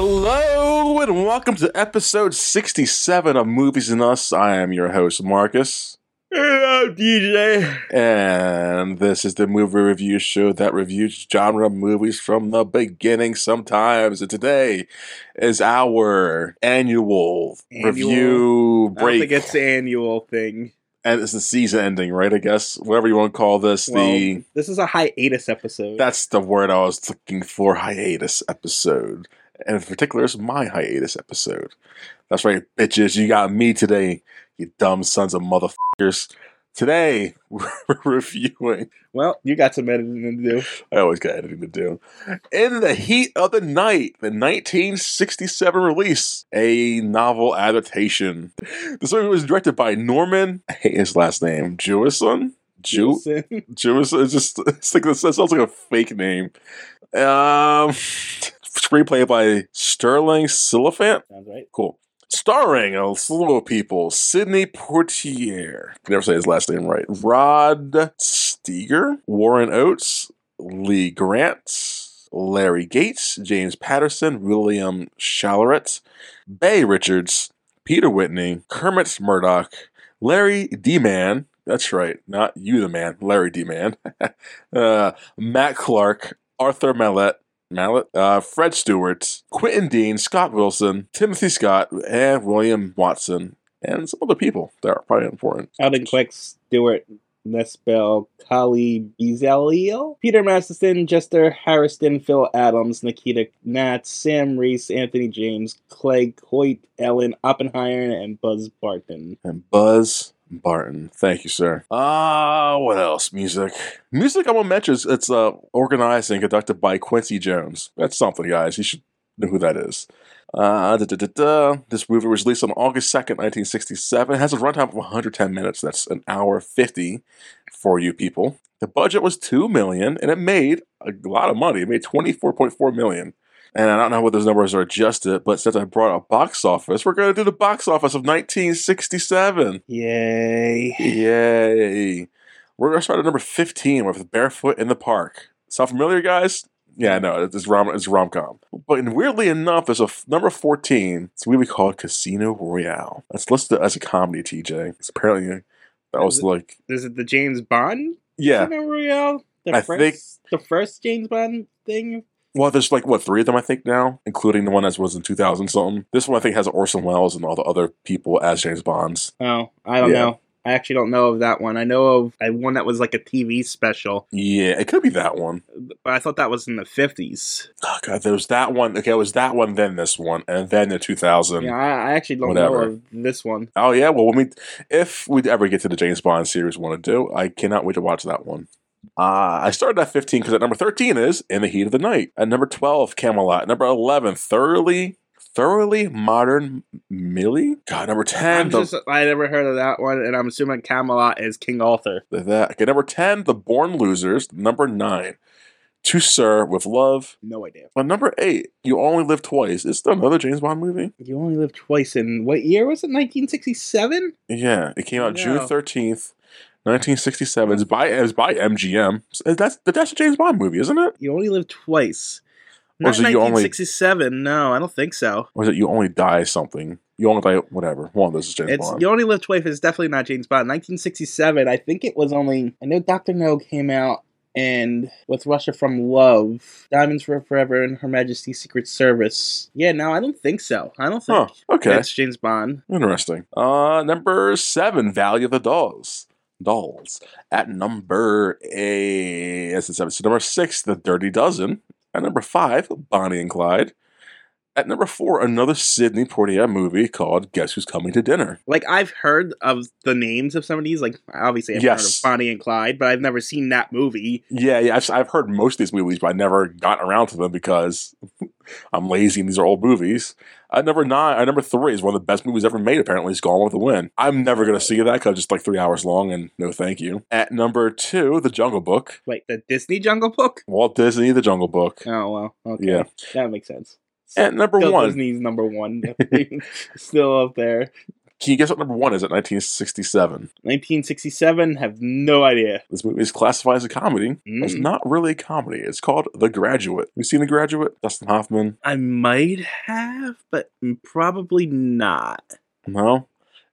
Hello and welcome to episode 67 of Movies and Us. I am your host, Marcus. I'm DJ. And this is the movie review show that reviews genre movies from the beginning sometimes. And today is our annual, Annual. review I don't think break. it's the annual thing. and it's the season ending, right? I guess. Whatever you want to call this. Well, the this is a hiatus episode. That's the word I was looking for hiatus episode. And in particular, it's my hiatus episode. That's right, bitches. You got me today, you dumb sons of motherfuckers. Today, we're reviewing. well, you got some editing to do. I always got editing to do. In the Heat of the Night, the 1967 release, a novel adaptation. This movie was directed by Norman, I hate his last name, Jewison? Jew? Listen, Jewish. It's just it's like. That sounds like a fake name. Um, screenplay by Sterling Silliphant. Sounds right. Cool. Starring a slew of people: Sidney Portier. Can never say his last name right. Rod Steiger, Warren Oates, Lee Grant, Larry Gates, James Patterson, William Schallert, Beah Richards, Peter Whitney, Kermit Murdock, Larry D. Mann. That's right, not you, the man, Larry D. Mann. uh, Matt Clark, Arthur Malet, Malet, uh, Fred Stewart, Quentin Dean, Scott Wilson, Timothy Scott, and William Watson, and some other people that are probably important. Eldon Quick, Stuart Nisbet, Khalil Bezaleel, Peter Masterson, Jester Hairston, Phil Adams, Nikita Knatz, Sam Reese, Anthony James, Clay Hoyt, Alan Oppenheimer, and Buzz Barton. And Buzz Barton. Thank you, sir. Ah, what else? Music. Music I'm gonna mention is it's uh, organized and conducted by Quincy Jones. That's something, guys. You should know who that is. Uh, da, da, da, da. This movie was released on August 2nd, 1967. It has a runtime of 110 minutes. That's an hour 50 for you people. The budget was 2 million and it made a lot of money. It made 24.4 million. And I don't know what those numbers are adjusted, but since I brought a box office, we're going to do the box office of 1967. Yay. Yay. We're going to start at number 15 with Barefoot in the Park. Sound familiar, guys? Yeah, no, it's rom it's rom com. But weirdly enough, there's a f- number 14. It's a movie called Casino Royale. That's listed as a comedy, TJ. It's apparently uh, that was Is it- like Is it the James Bond yeah. Casino Royale? The I first, think- the first James Bond thing. Well, there's like what three of them I think now, including the one that was in 2000 something. This one I think has Orson Welles and all the other people as James Bonds. Oh, I don't Yeah. know. I actually don't know of that one. I know of uh, one that was like a TV special, Yeah, it could be that one. but I thought that was in the fifties. Oh god, there was that one. Okay, it was that one, then this one, and then the 2000. Yeah, I, I actually don't Whatever. know of this one. Oh yeah, well when we if we ever get to the James Bond series we want to do, I cannot wait to watch that one. Uh, I started at 15 because at number 13 is In the Heat of the Night. At number 12, Camelot. Number 11, Thoroughly Thoroughly Modern Millie. God, number 10, I'm the, just, I never heard of that one, and I'm assuming Camelot is King Arthur. the- that. Okay, number 10, The Born Losers. Number 9, To Sir with Love. No idea. Well, number 8, You Only Live Twice. Is there another James Bond movie? You only lived twice in what year was it? 1967. Yeah, it came out June thirteenth, nineteen sixty-seven. It's by it's by MGM. That's that's a James Bond movie, isn't it? You only lived twice. Not is it only- 1967. No, I don't think so. Or is it You Only Die Something? You Only Die Whatever. One of those is James It's Bond. You Only Live Twice is definitely not James Bond. 1967, I think it was only. I know Doctor No came out and with Russia from Love, Diamonds for Forever, and Her Majesty's Secret Service. Yeah, no, I don't think so. I don't think Huh. Okay. that's James Bond. Interesting. Uh, number seven, Valley of the Dolls. Dolls. At number eight, yes, it's seven. So number six, The Dirty Dozen. At number five, Bonnie and Clyde. At number four, another Sidney Poitier movie called Guess Who's Coming to Dinner. Like I've heard of the names of some of these. Like obviously I've Yes. heard of Bonnie and Clyde, but I've never seen that movie. Yeah, yeah, I've, I've heard most of these movies, but I never got around to them because I'm lazy and these are old movies. At number nine, at number three is one of the best movies ever made. Apparently, it's Gone with the Wind. I'm never gonna see that because it's just like three hours long, and no, thank you. At number two, The Jungle Book. Wait, the Disney Jungle Book? Walt Disney, The Jungle Book. Oh well, okay, Yeah. that makes sense. At number Still one, Disney's number one, still up there. Can you guess what number one is at 1967? 1967. Have no idea. This movie is classified as a comedy. but It's Mm. not really a comedy. It's called The Graduate. You seen The Graduate? Dustin Hoffman? I might have, but probably not. No.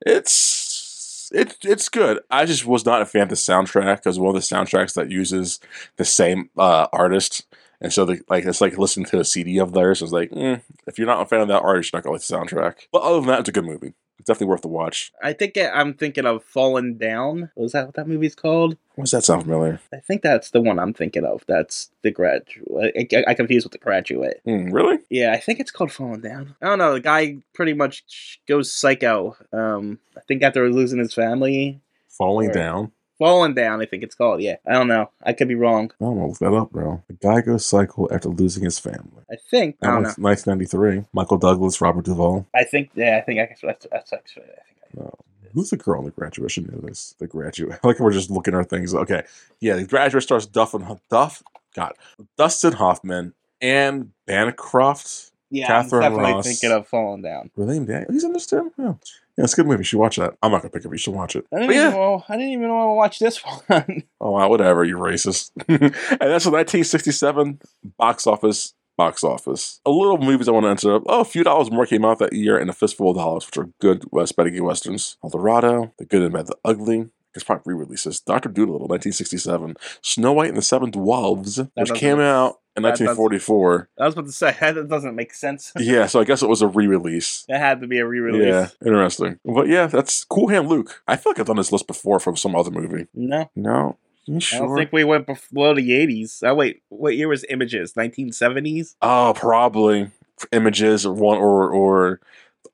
It's it, it's good. I just was not a fan of the soundtrack because one of the soundtracks that uses the same uh, artist. And so, the, like, it's like listening to a CD of theirs. It's like, mm, if you're not a fan of that artist, you're not going to like the soundtrack. But other than that, it's a good movie. It's definitely worth the watch. I think I'm thinking of Fallen Down. Was that what that movie's called? What's that sound familiar? I think that's the one I'm thinking of. That's the graduate. I, I, I confused with the graduate. Mm, really? Yeah, I think it's called Falling Down. I don't know. The guy pretty much goes psycho. Um, I think after losing his family, Falling Or- Down. Fallen Down. I think it's called. Yeah, I don't know. I could be wrong. I'm gonna look that up, bro. The guy goes psycho after losing his family. I think. I That don't know. was 1993. Michael Douglas, Robert Duvall. I think. Yeah, I think I, that's, that's actually. I think. I, No. Who's the girl in the graduation? I this. The graduate. like we're just looking at our things. Okay. Yeah, the graduate stars Duff and Duff. God. Dustin Hoffman and Bancroft. yeah, Catherine I'm definitely Ross. thinking of Fallen Down. Were they in? He's in this too? Yeah. Yeah, it's a good movie. You should watch that. I'm not gonna pick it up. You should watch it. I didn't But even. yeah. Well, I didn't even want to watch this one. Oh wow, whatever, you racist. and that's the 1967 box office. Box office. A little movies I want to enter up. Oh, a few dollars more came out that year, and a fistful of dollars, which are good West spaghetti westerns. El Dorado, The Good and Bad, The Ugly. It's probably re-releases. Doctor Dolittle, 1967. Snow White and the Seven Dwarves, which came out in 1944. I was about to say that doesn't make sense. yeah, so I guess it was a re-release. That had to be a re-release. Yeah, interesting. But yeah, that's Cool Hand Luke. I feel like I've done this list before from some other movie. No, No, you I don't think we went below the eighties. Oh wait, what year was Images? Nineteen seventies. Oh, probably images or one or or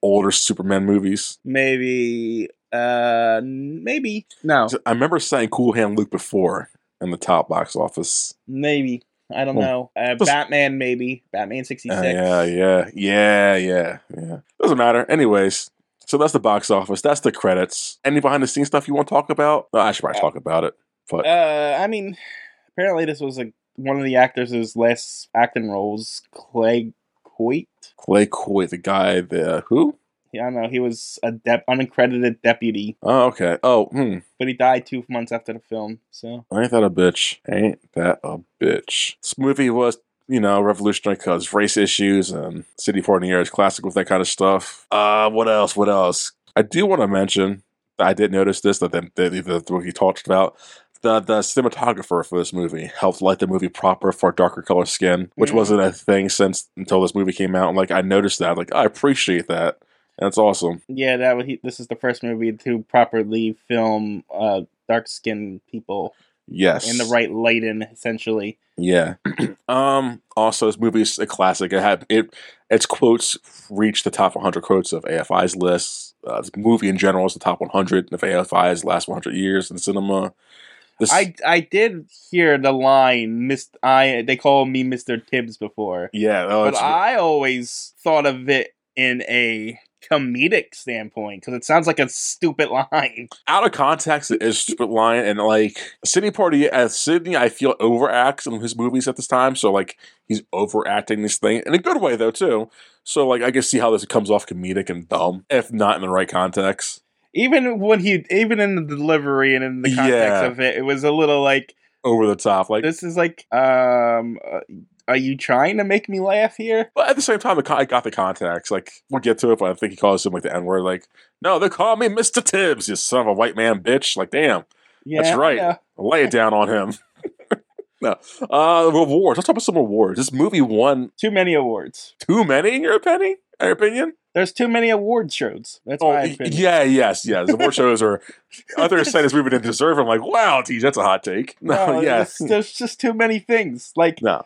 older Superman movies. Maybe. Uh, maybe. No, I remember saying Cool Hand Luke before in the top box office. maybe. I don't Well, know. Uh, Batman, maybe. Batman 66. Uh, yeah, yeah, yeah, yeah, yeah. Doesn't matter. Anyways, so that's the box office. That's the credits. Any behind the scenes stuff you want to talk about? No, I should probably talk about it. But Uh, I mean, apparently this was like one of the actors' last acting roles. Clay Coit. Clay Coy, the guy, the who? Yeah, I don't know. He was a dep- unaccredited deputy, Oh, okay. Oh, hmm. but he died two months after the film. So Ain't that a bitch? Ain't that a bitch? This movie was, you know, revolutionary because race issues and Sidney Portier is classic with that kind of stuff. Uh, what else? What else? I do want to mention. I did notice this that the, the, the, the he talked about. The, the cinematographer for this movie helped light the movie proper for darker color skin, which Mm. wasn't a thing since until this movie came out. And like I noticed that, like I appreciate that. It's awesome. yeah, that was he, this is the first movie to properly film uh, dark skinned people Yes. in the right lighting, essentially. Yeah. um. Also, this movie is a classic. It had it. Its quotes reached the top 100 quotes of AFI's list. Uh, the movie in general is the top 100 of AFI's last 100 years in cinema. This, I I did hear the line, "Mist." I they call me Mister Tibbs before, yeah. Oh, but I always thought of it in a comedic standpoint because it sounds like a stupid line. out of context, it is a stupid line. And like Sidney Poitier, as Sidney, I feel overacts in his movies at this time. So like he's overacting this thing in a good way though too. So like I can see how this comes off comedic and dumb, if not in the right context. Even when he, even in the delivery and in the context Yeah. of it, it was a little like Over the top, like this is like, um, uh, are you trying to make me laugh here? But at the same time, the con- I got the context. Like, we'll get to it, but I think he calls him like the N word. Like, no, they call me Mr. Tibbs, you son of a white man bitch. Like, damn, Yeah, That's right. yeah. lay it down on him. no. Uh, rewards. Let's talk about some awards. This movie won Too many awards. too many, in your opinion? In your opinion? There's too many award shows. That's Oh, my opinion. yeah, yes, yes. The award shows are. Others say this movie didn't deserve. I'm like, wow, geez, that's a hot take. No, No, yes, there's, there's just too many things. Like no.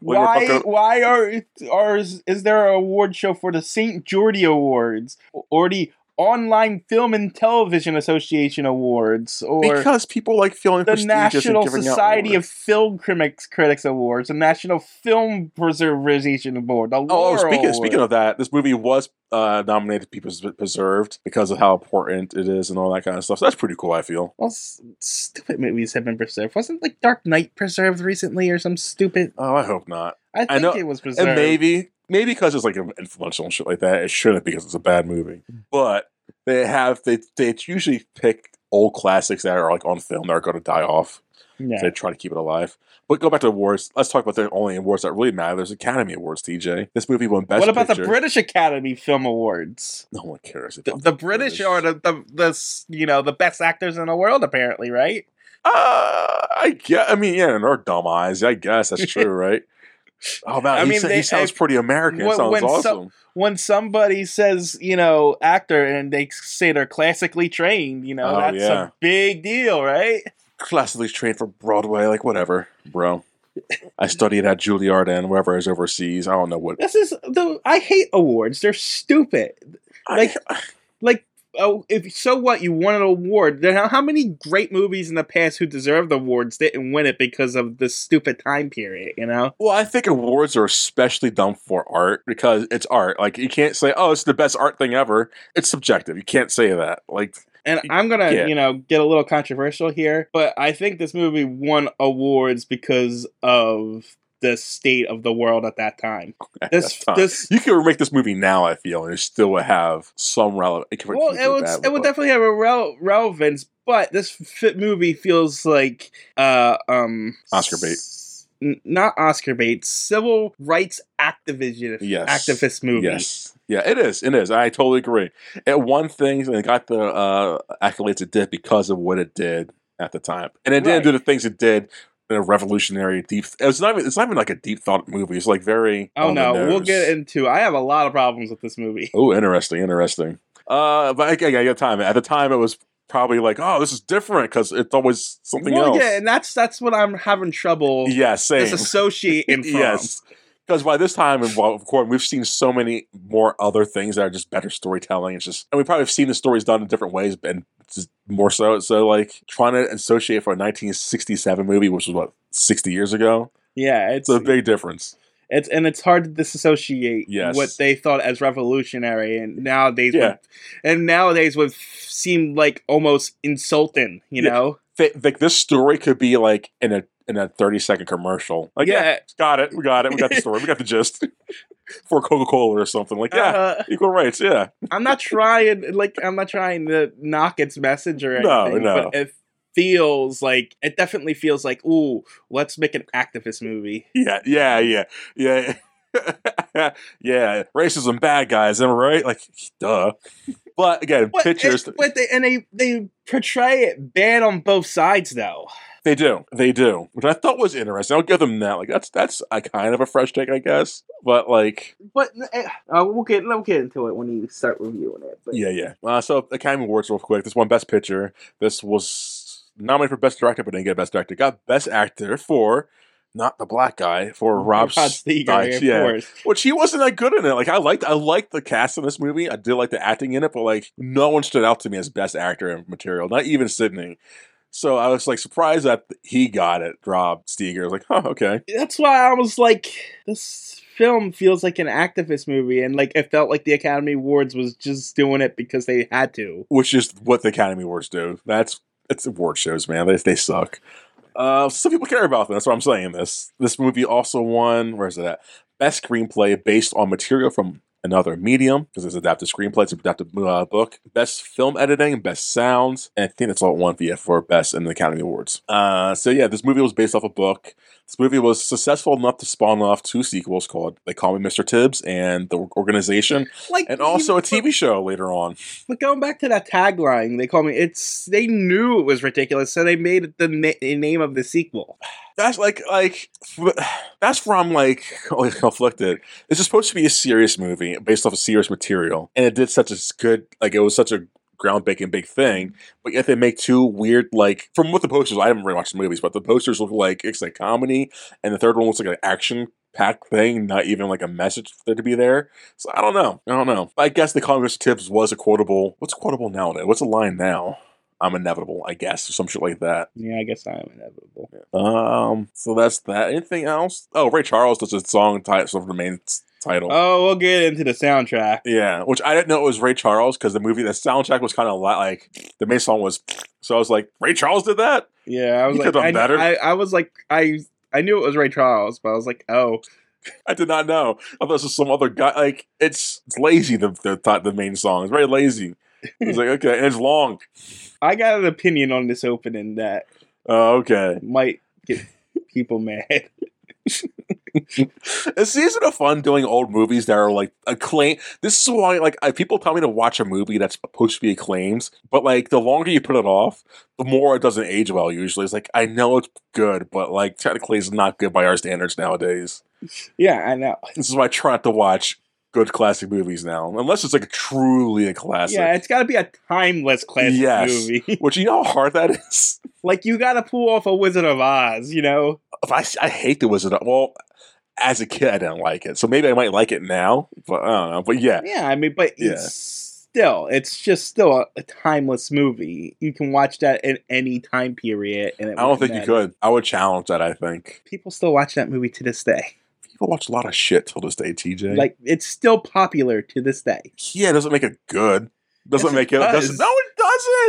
Why why are are is there a award show for the St. Jordi Awards or the Online Film and Television Association Awards or because people like feeling the National Society of. Film Critics Critics Awards, the National Film Preservation Board, Oh, oh, speaking speaking of that, this movie was uh, nominated to be preserved because of how important it is and all that kind of stuff. So that's pretty cool. I feel. well, s- stupid movies have been preserved. Wasn't like Dark Knight preserved recently or some stupid? Oh, I hope not. I think I know- it was preserved. And maybe maybe because it's like influential and shit like that. It shouldn't because it's a bad movie. But they have they they usually pick old classics that are like on film that are going to die off. Yeah. They try to keep it alive. But go back to awards. Let's talk about the only awards that really matter. There's Academy Awards, TJ. This movie won Best what about Picture. the British Academy Film Awards? No one cares. The, the British are the, the the you know the best actors in the world, apparently, right? Uh, I get. I mean, yeah, in our dumb eyes, I guess that's true, right? Oh man, I he, mean, sa- they- he sounds I- pretty American. When- sounds when so- awesome. When somebody says you know actor and they say they're classically trained, you know Oh, that's yeah. a big deal, right? Classically trained for Broadway, like whatever, bro. I studied at Juilliard and wherever is overseas. I don't know what. This is the I hate awards. They're stupid. Like- Like oh, if so what you won an award. Then how, how many great movies in the past who deserved awards didn't win it because of this stupid time period? You know. Well, I think awards are especially dumb for art because it's art. Like you can't say, "Oh, it's the best art thing ever." It's subjective. You can't say that. Like And I'm gonna, Yeah. you know, get a little controversial here, but I think this movie won awards because of the state of the world at that time. at This, that time. this, you could remake this movie now. I feel and it still would have some. It could, well, it would, it would definitely have a rel- relevance, but this fit movie feels like, uh, um, Oscar bait. s- Not Oscar bait, civil rights activism, Yes. activist movie. Yes. Yeah, it is. It is. I totally agree. It won things and it got the uh, accolades it did because of what it did at the time, and it didn't do the things it did a revolutionary deep. It was not even. It's not even like a deep thought movie. It's like very. Oh no, we'll get into. I have a lot of problems with this movie. Oh, interesting, interesting. Uh, but again, I got time. At the time, it was probably like, oh, this is different because it's always something well, else. yeah, and that's that's what I'm having trouble yeah, same. disassociating from. yes, because by this time, and of course, we've seen so many more other things that are just better storytelling. It's just, and we probably have seen the stories done in different ways, and more so. So, like trying to associate for a 1967 movie, which was what 60 years ago, Yeah, it's it's a big difference. it's and it's hard to disassociate Yes. what they thought as revolutionary and nowadays Yeah. would, and nowadays would seem like almost insulting, you Yeah. know? Like this story could be like in a in a 30 second commercial. Like, yeah, Yeah. got it, we got it, we got the story, we got the gist. For Coca Cola or something like, yeah, Uh, equal rights, yeah. I'm not trying like I'm not trying to knock its message or No, anything, no. but it feels like it definitely feels like, ooh, let's make an activist movie. Yeah, yeah, yeah, yeah. yeah, racism, bad guys, am I right? Like, duh. But again, But, pictures, it- but they and they they portray it bad on both sides though. They do, they do, which I thought was interesting. I'll give them that. Like, that's that's a kind of a fresh take, I guess. But like, But uh, we'll get we'll get into it when you start reviewing it. But yeah, yeah. Uh, so Academy Awards, real quick. This one Best Picture. This was nominated for Best Director, but didn't get Best Director. Got Best Actor for not the black guy for Rob, Rod Steiger, yeah. course. Which he wasn't that good in it. Like I liked, I liked the cast in this movie. I did like the acting in it, but like no one stood out to me as best actor in material. Not even Sidney. So I was like surprised that he got it. Rob Steiger I was like, oh, okay. That's why I was like, this film feels like an activist movie, and like it felt like the Academy Awards was just doing it because they had to. Which is what the Academy Awards do. That's it's award shows, man. They they suck. Uh, some people care about them. That's why I'm saying this. This movie also won. Where's it at? Best screenplay based on material from another medium because it's adapted screenplay. It's adapted uh, book. Best film editing, best sounds, and I think that's all it won for, best in the Academy Awards. Uh, so yeah, this movie was based off a book. This movie was successful enough to spawn off two sequels called "They Call Me Mr. Tibbs" and "The Organization," Like, and also a TV show later on. But going back to that tagline, they call me. It's they knew it was ridiculous, so they made it the, na- name of the sequel. That's like like that's where I'm like, like conflicted. This is supposed to be a serious movie based off of serious material, and it did such a good like it was such a groundbreaking big thing. But yet they make two weird like from what the posters. I haven't really watched the movies, but the posters look like it's like comedy, and the third one looks like an action packed thing, not even like a message for there to be there. So I don't know. I don't know. I guess the Congress Tips was a quotable. What's quotable nowadays? What's a line now? I'm inevitable, I guess, or some shit like that. Yeah, I guess I'm inevitable. Um, so that's that. Anything else? Oh, Ray Charles does a song title of the main s- title. Oh, we'll get into the soundtrack. Yeah, which I didn't know it was Ray Charles because the movie, the soundtrack was kind of like the main song was. So I was like, Ray Charles did that. Yeah, I was You like, I, better. I, I was like, I I knew it was Ray Charles, but I was like, oh, I did not know. I thought this was some other guy. Like it's it's lazy. The the the main song is very lazy. It's like okay, and it's long. I got an opinion on this opening that Oh, okay. might get people mad. It's season of fun doing old movies that are like acclaimed. This is why, like, I, people tell me to watch a movie that's supposed to be acclaimed, but like, the longer you put it off, the more it doesn't age well. Usually, it's like I know it's good, but like, technically, it's not good by our standards nowadays. Yeah, I know. This is why I try not to watch good classic movies now, unless it's like truly a classic. Yeah, it's got to be a timeless classic Yes. movie. Which you know how hard that is. like you got to pull off a Wizard of Oz, you know? If I I hate the Wizard. of Oz. Well, as a kid, I didn't like it, so maybe I might like it now. But I don't know. But yeah, Yeah, I mean, but Yeah. it's still, it's just still a, a timeless movie. You can watch that in any time period, and it I don't think you could. I would challenge that. I think People still watch that movie to this day. people watch a lot of shit till this day. TJ, Like it's still popular to this day. yeah, it doesn't make it good. Doesn't Yes, make it it. does. Doesn't, no,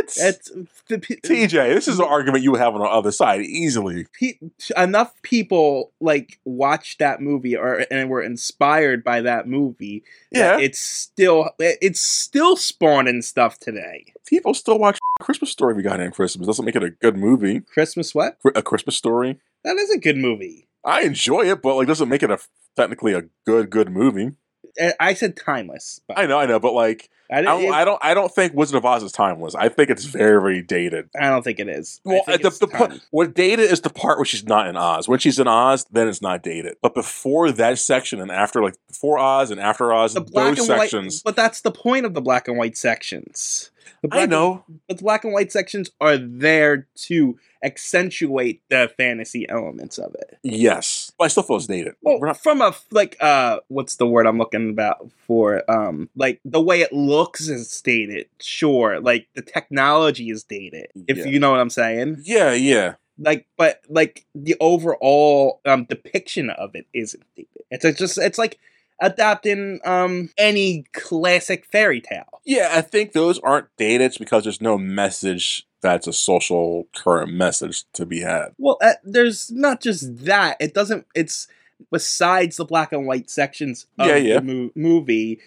doesn't. It's the TJ, this is an argument you have on the other side easily. pe- enough people like watched that movie or and were inspired by that movie. Yeah, that it's still it's still spawning stuff today. people still watch Christmas Story. We got in Christmas doesn't make it a good movie. Christmas what? A Christmas Story. That is a good movie. I enjoy it, but like doesn't make it a technically a good good movie. I- I said timeless. But I know, I know, but like I, I don't, I don't, I don't think Wizard of Oz is timeless. I think it's very, very dated. I don't think it is. Well, the, the part, what dated is the part where she's not in Oz. When she's in Oz, then it's not dated. But before that section and after, like before Oz and after Oz, the black those and sections. white, but that's the point of the black and white sections. I and- know. but the black and white sections are there to accentuate the fantasy elements of it. Yes, I still feel it's dated. Well, not. from a like uh, what's the word I'm looking about for um, like the way it looks is dated. Sure, like the technology is dated. If Yeah. you know what I'm saying. Yeah, yeah. Like, but like the overall um depiction of it isn't dated. It's a- just it's like adapting um any classic fairy tale. Yeah, I think those aren't dated because there's no message that's a social current message to be had. Well, uh, there's not just that. It doesn't. It's besides the black and white sections of Yeah, yeah. the mo- movie.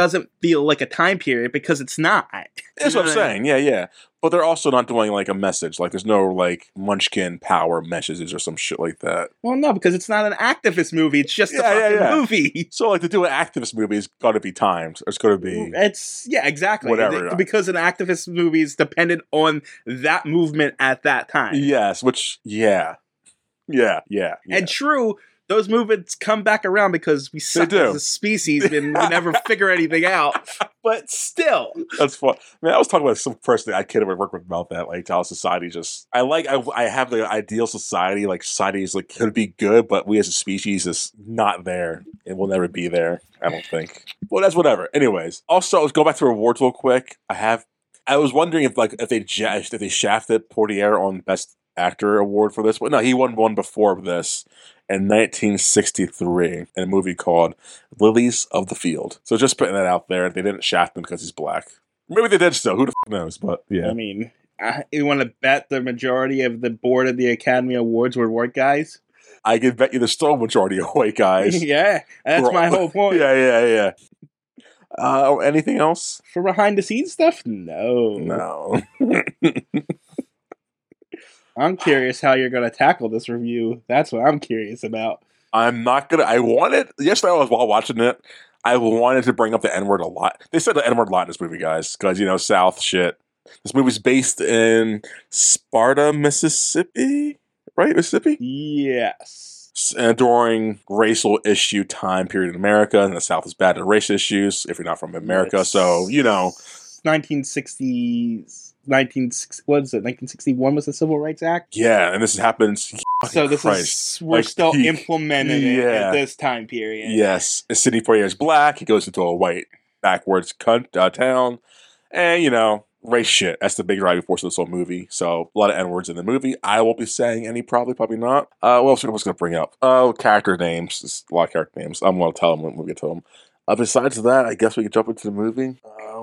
Doesn't feel like a time period because it's not. That's what I'm saying. Yeah, yeah. But they're also not doing like a message. Like there's no like Munchkin power messages or some shit like that. Well, no, because it's not an activist movie. It's just a Yeah, yeah, fucking yeah. movie. So like to do an activist movie, it's got to be timed. It's got to be. Mm, it's yeah, exactly. Whatever. It- because an activist movie is dependent on that movement at that time. Yes, which yeah, yeah, yeah. yeah. And true, those movements come back around because we suck as a species and we never figure anything out. But still, That's fun. Man, I was talking about some person I kid I work with about that, like how society just. I like. I, I have the ideal society. Like society is like could be good, but we as a species is not there. It will never be there. I don't think. Well, that's whatever. Anyways, also let's go back to awards real quick. I have. I was wondering if like if they if they shafted Portier on Best Actor award for this, but no, he won one before this in 1963 in a movie called Lilies of the Field. So just putting that out there, they didn't shaft him because he's black. Maybe they did still. Who the f- knows? But yeah. I mean, uh, you want to bet the majority of the board of the Academy Awards were white guys? I can bet you there's still a majority of white guys. yeah, that's We're my all- whole point. yeah, yeah, yeah. Uh, anything else? For behind the scenes stuff, no. No. I'm curious how you're going to tackle this review. That's what I'm curious about. I'm not gonna. I wanted yesterday. I was while watching it. I wanted to bring up the N word a lot. They said the N word a lot in this movie, guys, because you know South shit. This movie's based in Sparta, Mississippi, right? Mississippi. Yes. And during racial issue time period in America, and the South is bad at race issues. If you're not from America, Yes. so you know, 1960s. 1960, what is it? 1961 was the Civil Rights Act. yeah. And this happens. So this Christ. is we're Like still implementing it at this time period. Yes, Sidney Poitier is black. He goes into a white backwards cunt, uh, town, and you know race shit. That's the big driving force of this whole movie. So a lot of n words in the movie. I won't be saying any. Probably, probably not. Uh, what else was going to bring up? Oh, character names. There's a lot of character names. I'm going to tell them when we get to them. Uh, besides that, I guess we can jump into the movie.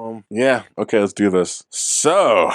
Um, yeah. Okay, let's do this. So.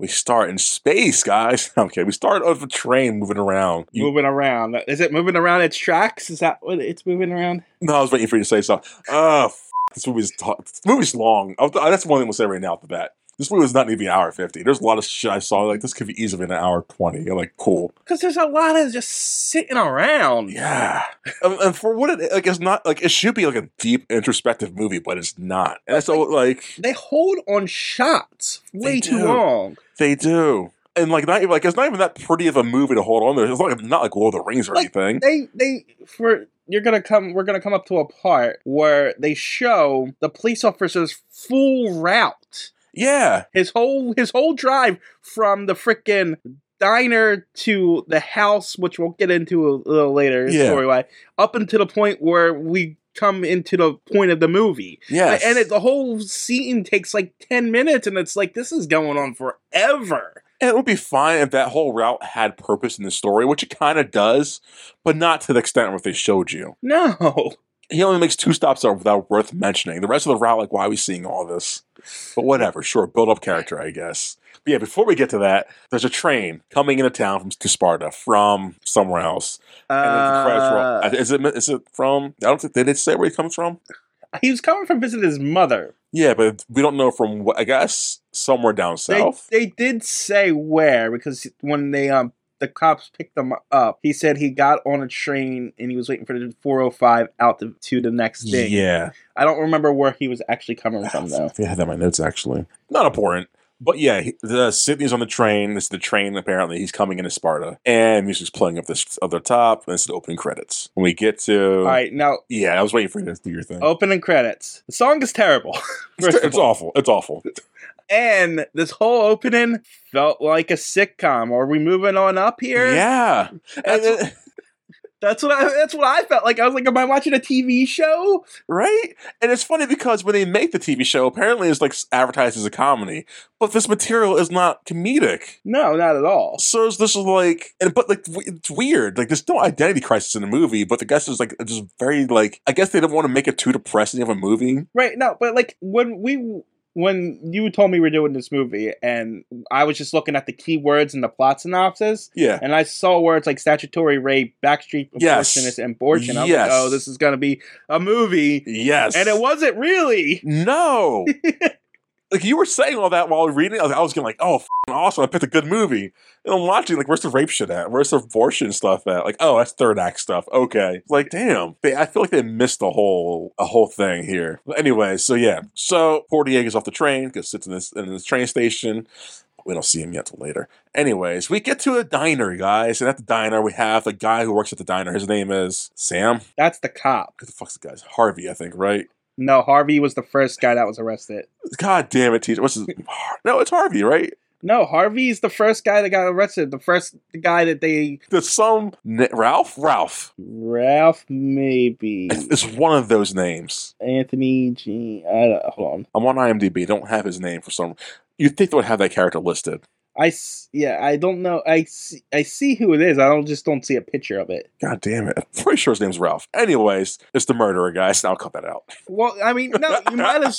We start in space, guys. Okay, we start of a train moving around. You- Moving around. Is it moving around its tracks? Is that what it's moving around? no, I was waiting for you to say something. Oh, f- this movie's t- this movie's long. I'll- That's one thing we'll say right now at the bat. This movie was not even an hour fifty. There's a lot of shit I saw like this could be easily an hour twenty. You're like, cool, Because there's a lot of just sitting around. yeah. and, and for what it like, it's not like it should be like a deep introspective movie, but it's not. And so like They hold on shots way too long. they do. And like not even like it's not even that pretty of a movie to hold on to. It's like not like Lord of the Rings or Like, anything. They they for you're gonna come we're gonna come up to a part where they show the police officer's full route. Yeah, His whole his whole drive from the frickin' diner to the house, which we'll get into a little later Yeah. story wise, up until the point where we come into the point of the movie. Yeah. And it, the whole scene takes like 10 minutes, and it's like, this is going on forever. And it would be fine if that whole route had purpose in the story, which it kind of does, but not to the extent what they showed you. No. He only makes two stops that are without worth mentioning. The rest of the route, like, why are we seeing all this? But whatever, sure, build up character, I guess. But yeah, before we get to that, there's a train coming into town from to Sparta from somewhere else. And then the. Uh, Is it is it from? I don't think they did say where he comes from. he was coming from visit his mother. Yeah, but we don't know from what. I guess somewhere down They, south. they did say where because when they um the cops picked him up, he said he got on a train and he was waiting for the 405 out to, to the next thing. Yeah, I don't remember where he was actually coming from though. Yeah, that my notes actually. Not important. But yeah, the Sidney's on the train. This is the train. Apparently, he's coming into Sparta, and music's playing up this other top. And it's the opening credits. When we get to, All right, now yeah, I was waiting for you to do your thing. opening credits. The song is terrible. it's, it's awful. It's awful. And this whole opening felt like a sitcom. Are we moving on up here? Yeah, That's then- That's what I that's what I felt like. I was like, Am I watching a TV show? right. And it's funny because when they make the TV show, apparently it's like advertised as a comedy, but this material is not comedic. No, not at all. So this is like, and but like it's weird. Like there's no identity crisis in the movie, but the guess is like just very like. I guess they didn't want to make it too depressing of a movie. Right, no, but like when we when you told me we are doing this movie and I was just looking at the keywords in the plot synopsis Yeah, and I saw words like statutory rape, backstreet Yes. and abortion. I was Yes. like, oh, this is gonna be a movie. yes, And it wasn't really. no. like you were saying all that while reading, I was, I was getting like, oh, awesome! I picked a good movie, and I'm watching like, where's the rape shit at? Where's the abortion stuff at? Like, oh, that's third act stuff. Okay, like, damn, they, I feel like they missed the whole a whole thing here. But anyway, so yeah, so Portier gets off the train, goes sits in this in this train station. We don't see him yet till later. Anyways, we get to a diner, guys, and at the diner we have the guy who works at the diner. His name is Sam. That's the cop. Who the fuck's the guy's Harvey, I think, right? No, Harvey was the first guy that was arrested. God damn it, teacher. What's his? No, it's Harvey, right? No, Harvey's the first guy that got arrested. The first guy that they There's some Ralph. Ralph. Ralph maybe It's one of those names. Anthony G. I don't, hold on. I'm on IMDb. Don't have his name for some. You'd think they would have that character listed. I yeah, I don't know. I see, I see who it is. I don't just don't see a picture of it. God damn it. I'm pretty sure his name's Ralph. Anyways, it's the murderer, guys. I'll cut that out. Well, I mean, no, you might have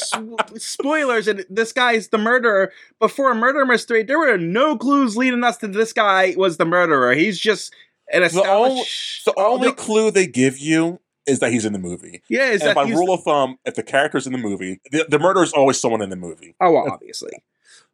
spoilers, and this guy's the murderer. Before a Murder Mystery, there were no clues leading us to this guy was the murderer. He's just an The only- established. The oh, only no- clue they give you is that he's in the movie. yeah, is and that by rule of thumb, if the character's in the movie, the, the murderer is always someone in the movie. oh, well, obviously.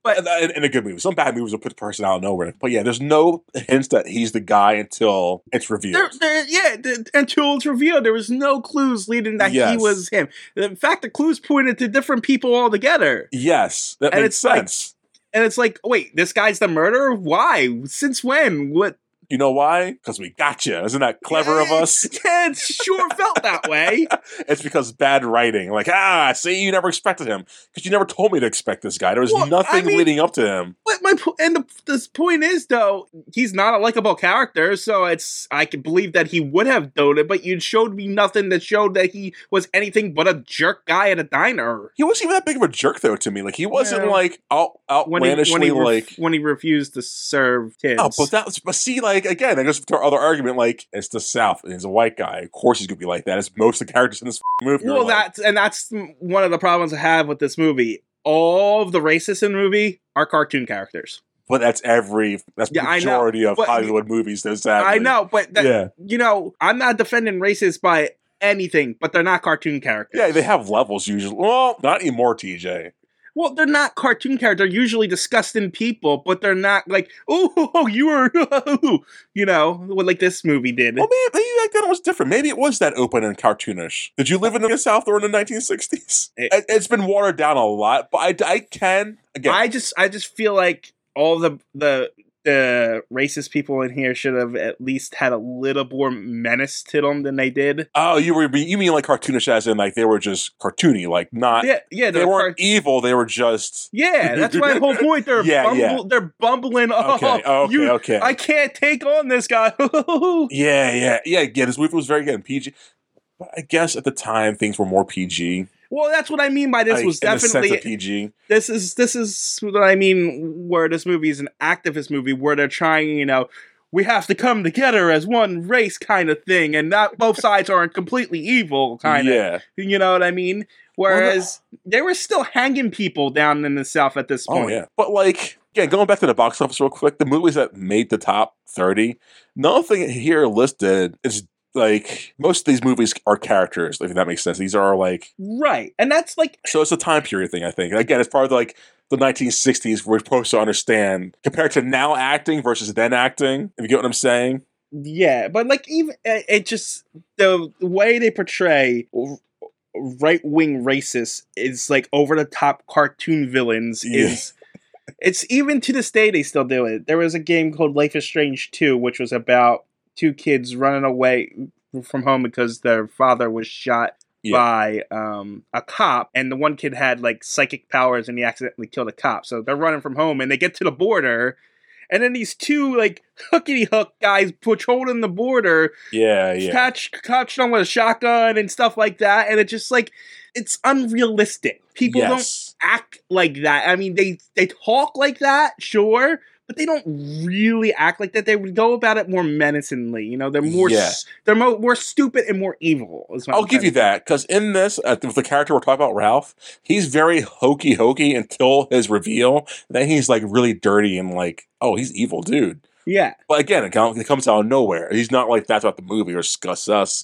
But in, a good movie, some bad movies will put the person out of nowhere. But yeah, there's no hints that he's the guy until it's revealed. There, there, yeah, the, until it's revealed, there was no clues leading that he was him. In fact, the clues pointed to different people altogether. yes, that And makes it's like- sense. And it's like, wait, this guy's the murderer? Why? Since when? What? You know why? Because we got you. Isn't that clever of us? Yeah, it sure felt that way. it's because bad writing. Like, ah, see, you never expected him because you never told me to expect this guy. There was Well, nothing I mean- leading up to him. But my po- and the this point is though he's not a likable character, so it's I can believe that he would have done it, but you showed me nothing that showed that he was anything but a jerk guy at a diner. He wasn't even that big of a jerk though to me. Like, he wasn't Yeah. like out, When he when he, ref- like. when he refused to serve kids. Oh, but that was, but see, like again, I guess to our other argument, like it's the South and he's a white guy. Of course, he's gonna be like that. It's most of the characters in this movie. well, like- that's and that's one of the problems I have with this movie. All of the racists in the movie are cartoon characters. but that's every that's Yeah, majority of but- Hollywood movies. There's that. I know, but that, Yeah, you know, I'm not defending racists by anything, but they're not cartoon characters. Yeah, they have levels usually. Well, not anymore, TJ. Well, they're not cartoon characters. They're usually disgusting people, but they're not like, oh, you were, you know, what like this movie did. Well, maybe, maybe it was different. Maybe it was that open and cartoonish. Did you live in the South or in the 1960s? It- it's been watered down a lot, but I, I can again. I just, I just feel like all the the the racist people in here should have at least had a little more menace to them than they did. oh, you were you mean like cartoonish as in like they were just cartoony, like not Yeah, yeah, they weren't cart- evil. They were just yeah, that's my whole point. They're Yeah, bumble, yeah. they're bumbling. Oh, okay. okay, you, okay. I can't take on this guy. yeah, yeah, yeah. Yeah, this movie was very good PG. But I guess at the time things were more PG. Well, that's what I mean by this like, was the definitely PG. this is this is what I mean where this movie is an activist movie where they're trying, you know, we have to come together as one race kind of thing, and not both sides aren't completely evil kind of. yeah. You know what I mean? Whereas they were still hanging people down in the south at this point. Oh point. yeah. But like, yeah, going back to the box office real quick, the movies that made the top thirty, nothing here listed is like most of these movies are characters, if that makes sense. These are like Right. And that's like so it's a time period thing, I think. Again, it's part of like the 1960s we're supposed to understand compared to now acting versus then acting. If you get what I'm saying. yeah, but like even it it just the way they portray right wing racists is like over the top cartoon villains Yeah. is it's even to this day they still do it. There was a game called Life is Strange 2 which was about two kids running away from home because their father was shot Yeah. by um, a cop, and the one kid had like psychic powers, and he accidentally killed a cop. So they're running from home, and they get to the border, and then these two like hookity hook guys patrolling the border Yeah, yeah. catch catch them with a shotgun and stuff like that, and it's just like it's unrealistic. People don't act like that. I mean, they they talk like that, sure, but they don't really act like that. They would go about it more menacingly. You know, they're more Yeah. they're more, more stupid and more evil. is what I'll I'm give you that because in this, uh, with the character we're talking about, Ralph, he's very hokey hokey until his reveal. Then he's like really dirty and like, oh, he's evil, dude. Yeah, But again, it, it comes out of nowhere. He's not like that's about the movie or discuss us.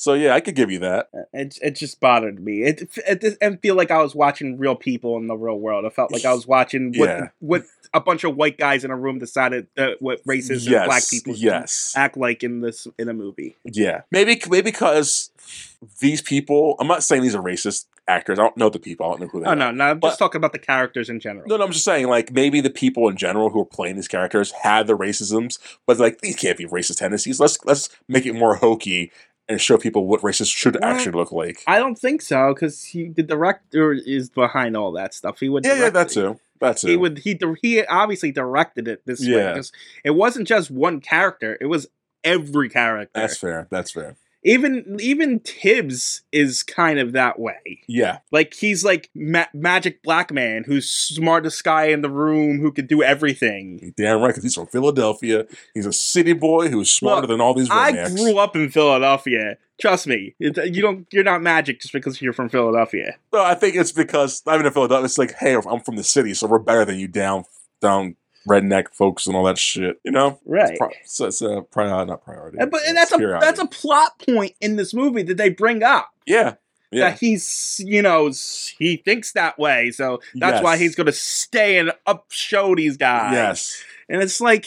So yeah, I could give you that. Uh, it it just bothered me. It it didn't feel like I was watching real people in the real world. I felt like I was watching what Yeah. what a bunch of white guys in a room decided that what races yes, and black people yes, act like in this in a movie. yeah. Maybe maybe because these people. I'm not saying these are racist actors. I don't know the people. I don't know who they Oh are. no, no, no. I'm But- just talking about the characters in general. No, no, I'm just saying, like, maybe the people in general who are playing these characters had the racisms, but like these can't be racist tendencies. Let's let's make it more hokey and show people what racists should Well, actually look like. I don't think so because he the director is behind all that stuff. He would yeah, yeah, direct that it. too. That too. He would he he obviously directed it this way Yeah. 'cause it wasn't just one character; it was every character. That's fair. That's fair. Even even Tibbs is kind of that way. Yeah, Like he's like ma- magic black man who's smartest guy in the room who can do everything. damn right. Because he's from Philadelphia. He's a city boy who's smarter Look, than all these I grew up in Philadelphia. Trust me, you don't. You're not magic just because you're from Philadelphia. No, I think it's because I'm in Philadelphia. It's like, hey, I'm from the city, so we're better than you down down redneck folks and all that shit. You know, Right. It's, pri- so it's a prior, uh, not priority. And- but and that's a Superiority. that's a plot point in this movie that they bring up. yeah, yeah. That he's you know he thinks that way, so that's why he's gonna stay and up show these guys. Yes. and it's like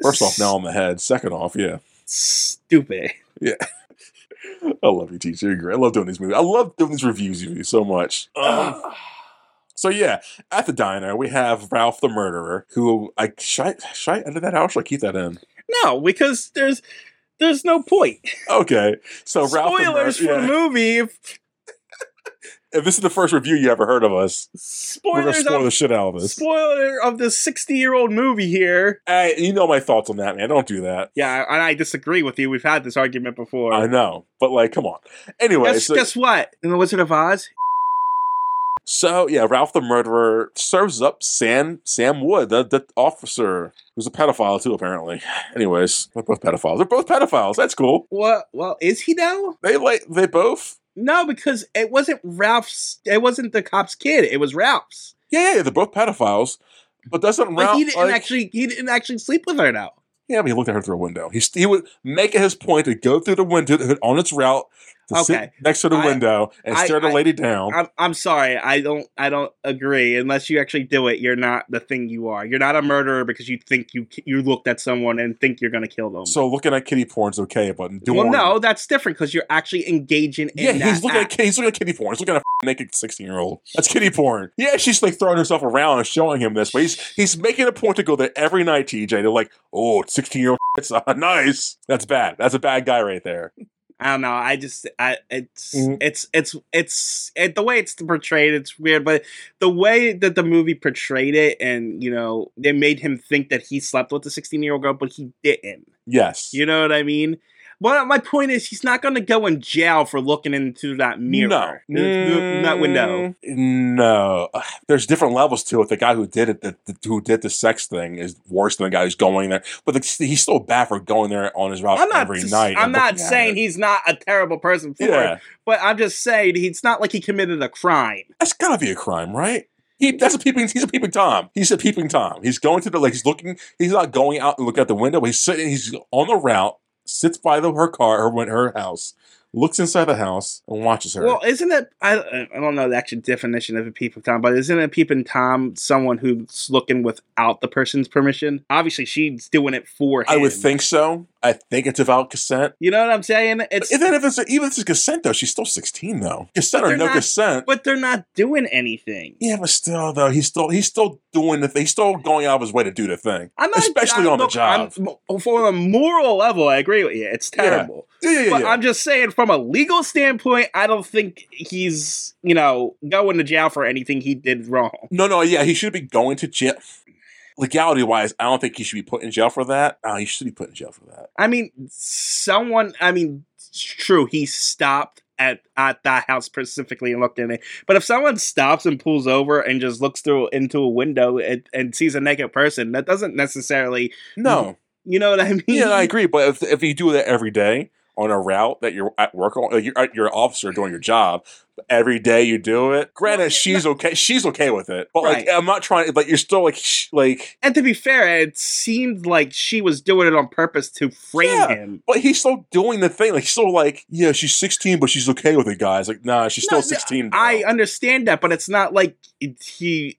First off, now on the head. Second off, yeah. stupid. Yeah i love you, teacher. You're great. I love doing these movies. I love doing these reviews you so much. So yeah, at the diner we have Ralph the murderer, who I should I, should I edit that out? Should I keep that in? no, because there's there's no point. Okay, so Ralph the Spoilers murderer. for the movie. If, If this is the first review you ever heard of us, we're gonna spoilers spoil the shit out of this. spoiler of the 60 year old movie here. Hey, you know my thoughts on that, man. Don't do that. Yeah, and I disagree with you. We've had this argument before. I know, but like, come on. Anyway, guess, so, guess what? In the Wizard of Oz, so yeah, Ralph the murderer serves up Sam Sam Wood, the, the officer who's a pedophile too, apparently. Anyways, they're both pedophiles. They're both pedophiles. That's cool. what? Well, is he though? They like they both. No, because it wasn't Ralph's. It wasn't the cop's kid. It was Ralph's. Yeah, yeah, yeah, they're both pedophiles. But doesn't But Ralph he didn't like- actually. He didn't actually sleep with her now. Yeah, but he looked at her through a window. He he would make it his point to go through the window on its route to sit Okay. next to the I- window and I- stare the I- lady down. I'm I'm sorry. I don't I don't agree. Unless you actually do it, you're not the thing you are. You're not a murderer because you think you you looked at someone and think you're gonna kill them. so looking at kitty porn's okay, but doing well, no, that's different because you're actually engaging in Yeah, that he's looking act. at kitty, he's looking at kitty porn. He's looking at a naked sixteen year old. That's kitty porn. Yeah, she's like throwing herself around and showing him this, but he's he's making a point to go there every night. TJ, they're like, oh, 16 year old, it's uh, nice. That's bad. That's a bad guy right there. I don't know. I just, I, it's, Mhm. it's, it's, it's, it, the way it's portrayed, it's weird. But the way that the movie portrayed it, and you know, they made him think that he slept with the sixteen-year-old girl, but he didn't. Yes. You know what I mean? Well, my point is, he's not going to go in jail for looking into that mirror, No. th- that window. Mm, No. There's different levels to it. The guy who did it, the, the, who did the sex thing, is worse than the guy who's going there. But the, he's still bad for going there on his route I'm not. every s- night. I'm not looking saying he's not a terrible person for Yeah. it, but I'm just saying he's not like he committed a crime. That's gotta be a crime, right? He, that's a peeping. He's a peeping tom. He's a peeping tom. He's going to the like. He's looking. He's not going out and look out the window. But he's sitting. He's on the route. Sits by the her car, her her house. Looks inside the house and watches her. Well, isn't it? I I don't know the actual definition of a peeping tom, but isn't a peeping tom someone who's looking without the person's permission? Obviously, she's doing it for him. I would think so. I think it's about consent. You know what I'm saying? It's Even if it's even if it's consent though, she's still sixteen though. Consent or no not- consent. but they're not doing anything. yeah, but still though, he's still he's still doing the thing. He's still going out of his way to do the thing. I'm not, Especially I- on the job. I'm- for a moral level, I agree with you. It's terrible. Yeah, yeah, yeah. But I'm just saying, from a legal standpoint, I don't think he's, you know, going to jail for anything he did wrong. No, no, yeah, he should be going to jail. Legality wise, I don't think he should be put in jail for that. Uh, he should be put in jail for that. I mean, someone, I mean, it's true, he stopped at, at that house specifically and looked in it. But if someone stops and pulls over and just looks through into a window and, and sees a naked person, that doesn't necessarily, No, you know what I mean? yeah, I agree. But if, if you do that every day on a route that you're at work on, like you're, at- you're an officer doing your job, every day you do it. Granted, Well, she's okay. She's okay with it, but like I'm not trying. Like you're still like sh- like. And to be fair, it seemed like she was doing it on purpose to frame Yeah. him. But he's still doing the thing. Like he's still like, yeah, she's 16, but she's okay with it, guys. Like, nah, she's still No, 16. I understand that, but it's not like it- he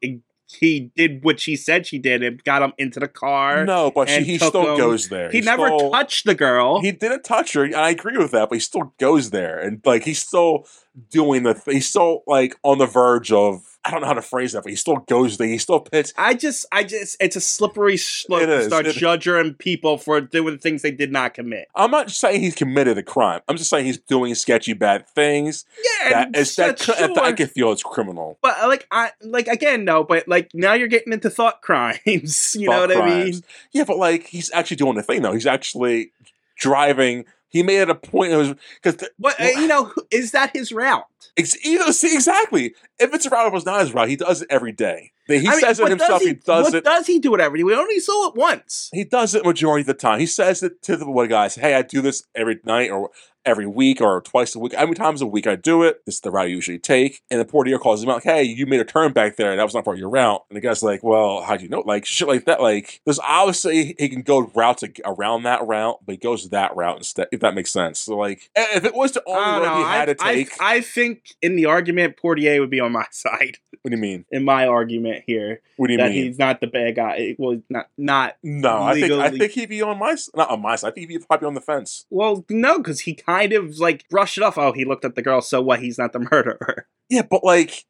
he did what she said she did and got him into the car. no, but she, he still him. goes there. he never still- touched the girl. He didn't touch her. and I agree with that, but he still goes there, and like he's still doing the. Th- he's still like on the verge of. I don't know how to phrase that, but he still goes there. He still pits. I just, I just, it's a slippery slope to start it- judging people for doing things they did not commit. I'm not saying he's committed a crime. I'm just saying he's doing sketchy bad things. Yeah, That is that, sure. that I can feel it's criminal. but uh, like, I like again, no, but like now you're getting into thought crimes. You know Thought what I mean? Yeah, but like he's actually doing the thing though. He's actually driving. He made it a point. It was because But uh, you know, is that his route? It's either see exactly if it's a route it's not his route. He does it every day. He I mean, says it but himself. he, does what it. Does he do it every day? We only saw it once. He does it majority of the time. He says it to the what guys. Hey, I do this every night or every week or twice a week. How many times a week I do it? This is the route I usually take. And the portier calls him out, like, "Hey, you made a turn back there. That was not part of your route." And the guy's like, "Well, how do you know?" Like shit like that. Like there's obviously he can go routes around that route, but he goes that route instead. If that makes sense. So like, if it was the only road know. he had I, to take, I, I think in the argument, Portier would be on my side. what do you mean? In my argument here, What do you that mean? he's not the bad guy. Well, not not. No, I think I think he'd be on my not on my side. I think he'd be probably on the fence. Well, no, because he kind of like brushed it off. Oh, he looked at the girl. So what? He's not the murderer. Yeah, but like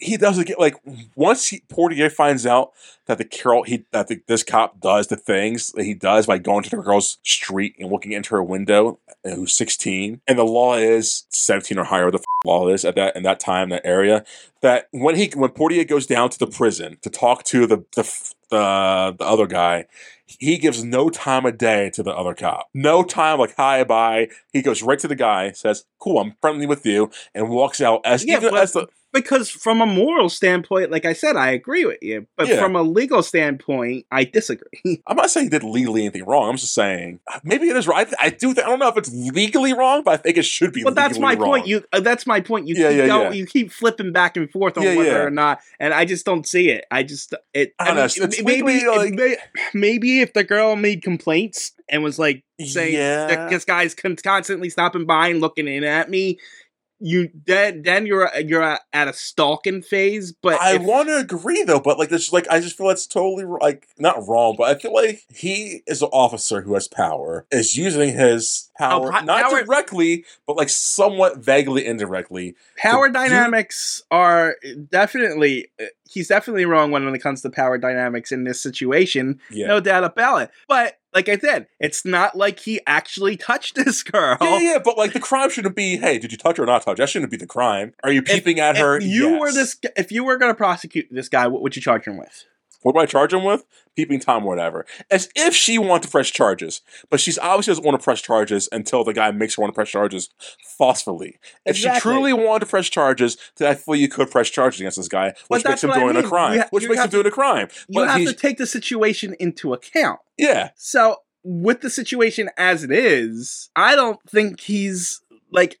he doesn't get like once he, Portier finds out that the Carol he that the, this cop does the things that he does by going to the girl's street and looking into her window, uh, who's sixteen, and the law is seventeen or higher. The f- law is at that in that time that area. That when he when Portier goes down to the prison to talk to the the the, the other guy, he gives no time of day to the other cop. No time, like hi, bye. He goes right to the guy, says, "Cool, I'm friendly with you," and walks out as Yeah, even as the Because from a moral standpoint, like I said, I agree with you. But Yeah. from a legal standpoint, I disagree. I'm not saying he did legally anything wrong. I'm just saying maybe it is right. I, I do. Think, I don't know if it's legally wrong, but I think it should be. But that's my legally point. You uh, that's my point. You Yeah, keep yeah, yeah. you keep flipping back and forth on Yeah, whether or not, and I just don't see it. I just it. I don't know. mean, It's- maybe like- may- maybe if the girl made complaints and was like saying Yeah. this guy's con- constantly stopping by and looking in at me. You then then you're you're at a stalking phase, but I if- want to agree though, but like this, like I just feel that's totally like not wrong, but I feel like he is an officer who has power, is using his oh, power Oh, po- not power- directly, but like somewhat vaguely indirectly. power to do- dynamics are definitely uh, he's definitely wrong when it comes to power dynamics in this situation Yeah, no doubt about it but like i said it's not like he actually touched this girl yeah, yeah, but like the crime shouldn't be, hey, did you touch her or not touch? That shouldn't be the crime. Are you peeping at her? if you were this if you were going to prosecute this guy what would you charge him with What do I charge him with? Peeping Tom, whatever. As if she wanted to press charges, but she's obviously doesn't want to press charges until the guy makes her want to press charges forcefully. If she truly wanted to press charges, then I feel you could press charges against this guy, which makes him what I doing a crime. Ha- which makes him have doing a crime. you have to take the situation into account yeah, so with the situation as it is i don't think he's like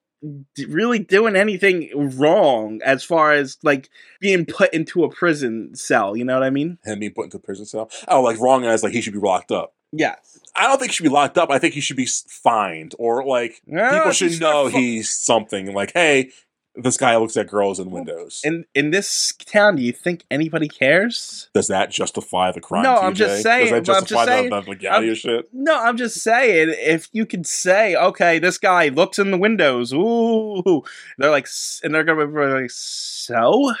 really doing anything wrong as far as like being put into a prison cell you know what i mean him being put into a prison cell. Oh, like wrong as like he should be locked up. yes I don't think he should be locked up. I think he should be fined or like people should know he's something. Like, hey, this guy looks at girls in windows. in in this town do you think anybody cares Does that justify the crime? No, I'm just saying- Does that but I'm just justify saying- the, the legality I'm- of shit? no i'm just saying if you could say okay this guy looks in the windows ooh they're like and they're gonna be like so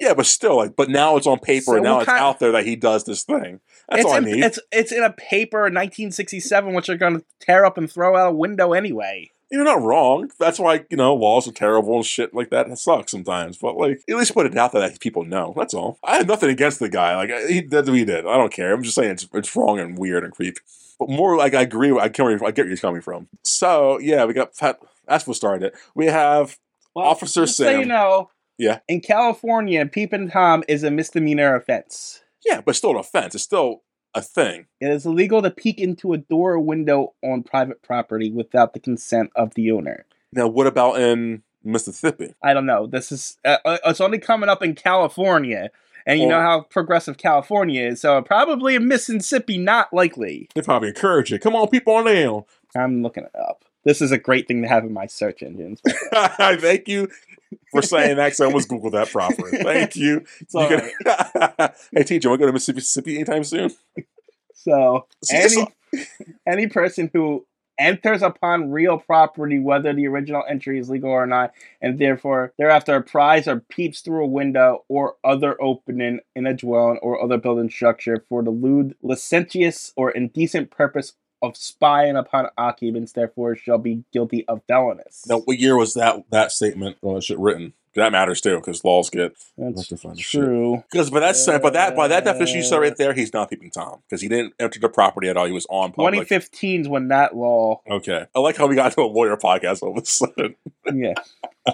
Yeah, but still, like, but now it's on paper, So and now it's out there that he does this thing. That's it's all I in, need. It's it's in a paper 1967, which they're going to tear up and throw out a window anyway. You're not wrong. That's why you know laws are terrible and shit like that. That sucks sometimes, but like at least put it out there that people know. That's all. I have nothing against the guy. Like he did what he did. I don't care. I'm just saying it's it's wrong and weird and creepy. But more like I agree. I can't. I get where he's coming from. So yeah, we got Pat. That's what started it. We have Officer just So you know, Yeah. in California, peeping tom is a misdemeanor offense. yeah, but still an offense. It's still a thing. It is illegal to peek into a door or window on private property without the consent of the owner. Now, what about in Mississippi? I don't know. This is uh, uh, it's only coming up in California, and you know how progressive California is. So probably in Mississippi, not likely. They probably encourage it. Come on, people on down. I'm looking it up. This is a great thing to have in my search engines. Thank you for saying that. 'cause I almost googled that proper. Thank you. You right. can- hey, teacher, want to go to Mississippi, anytime soon? So See, any any person who enters upon real property, whether the original entry is legal or not, and therefore thereafter apprised or peeps through a window or other opening in a dwelling or other building structure for the lewd, licentious, or indecent purpose of spying upon occupants, therefore shall be guilty of felonies. Now, what year was that that statement on that shit written? That matters too, because laws get That's to find the shit. true. because but that's sen- by that by that definition you said right there, he's not peeping tom because he didn't enter the property at all. He was on public. 2015 when that law. Okay, I like how we got to a lawyer podcast all of a sudden. Yeah.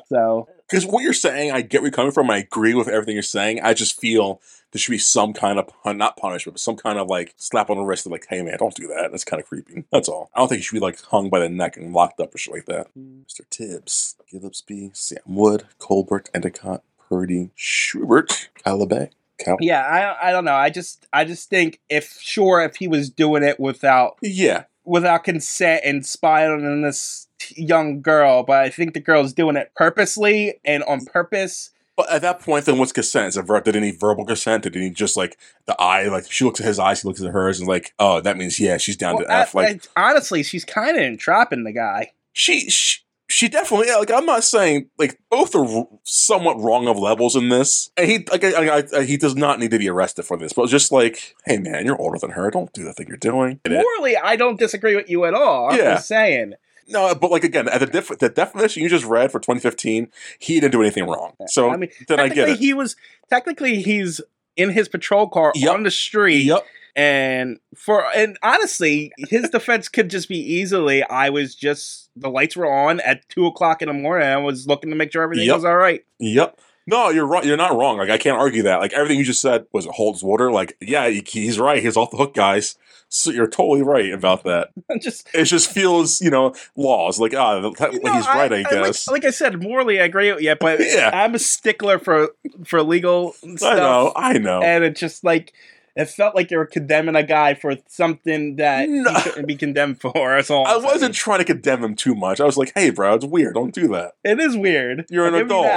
So Because what you're saying, I get where you're coming from. I agree with everything you're saying. I just feel there should be some kind of pun- not punishment, but some kind of like slap on the wrist of like, hey man, don't do that. That's kind of creepy. That's all. I don't think you should be like hung by the neck and locked up or shit like that. Hmm. Mr. Tibbs, Gillespie, Sam Wood, Colbert, Endicott, Purdy, Schubert, Calabay. Cal- yeah, I I don't know. I just I just think if sure if he was doing it without yeah, without consent and spying on this young girl, but I think the girl's doing it purposely and on purpose. but at that point, then what's consent? Is it ver- did he verbal consent? Did he just like the eye? Like she looks at his eyes, he looks at hers, and like, oh, that means yeah, she's down Well, to F. Like I- honestly, she's kind of entrapping the guy. she, she she definitely yeah, like I'm not saying like both are somewhat wrong of levels in this. And he like I, I, he does not need to be arrested for this, but just like hey man, you're older than her. Don't do the thing you're doing. Morally, I don't disagree with you at all. I'm Yeah. just saying. No, but like again, at the def- the definition you just read for 2015, he didn't do anything wrong. So I mean, then I get it. he was technically he's in his patrol car Yep. on the street. Yep. And for and honestly, his defense could just be easily I was just the lights were on at two o'clock in the morning. I was looking to make sure everything Yep. was all right. Yep. No, you're right. You're not wrong. Like I can't argue that. Like everything you just said was holds water. Like yeah, he- he's right. He's off the hook, guys. So you're totally right about that. just It just feels, you know, laws. Like ah, like, know, he's right. I, like- guess. like, I said, morally I agree with you, but Yeah. I'm a stickler for for legal stuff. I know. I know. And it just like It felt like you were condemning a guy for something that No. he shouldn't be condemned for. That's all. I wasn't saying. trying to condemn him too much. I was like, hey, bro, it's weird. Don't do that. It is weird. You're an adult.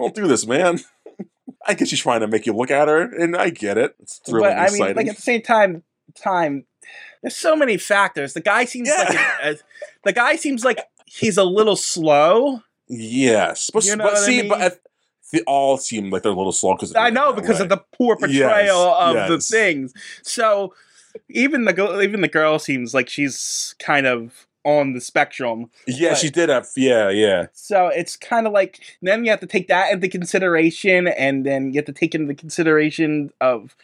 Don't do this, man. I guess she's trying to make you look at her, and I get it. It's thrilling, But I mean, like at the same time, time. There's so many factors. The guy seems like Yeah. a, the guy seems like he's a little slow. yes, but, You know but what I see, mean? but at, they all seem like they're a little slow because I know because of the poor portrayal Yes, of the things. So even the even the girl seems like she's kind of on the spectrum. yeah, but- she did have yeah, yeah. So it's kind of like then you have to take that into consideration, and then you have to take into consideration of,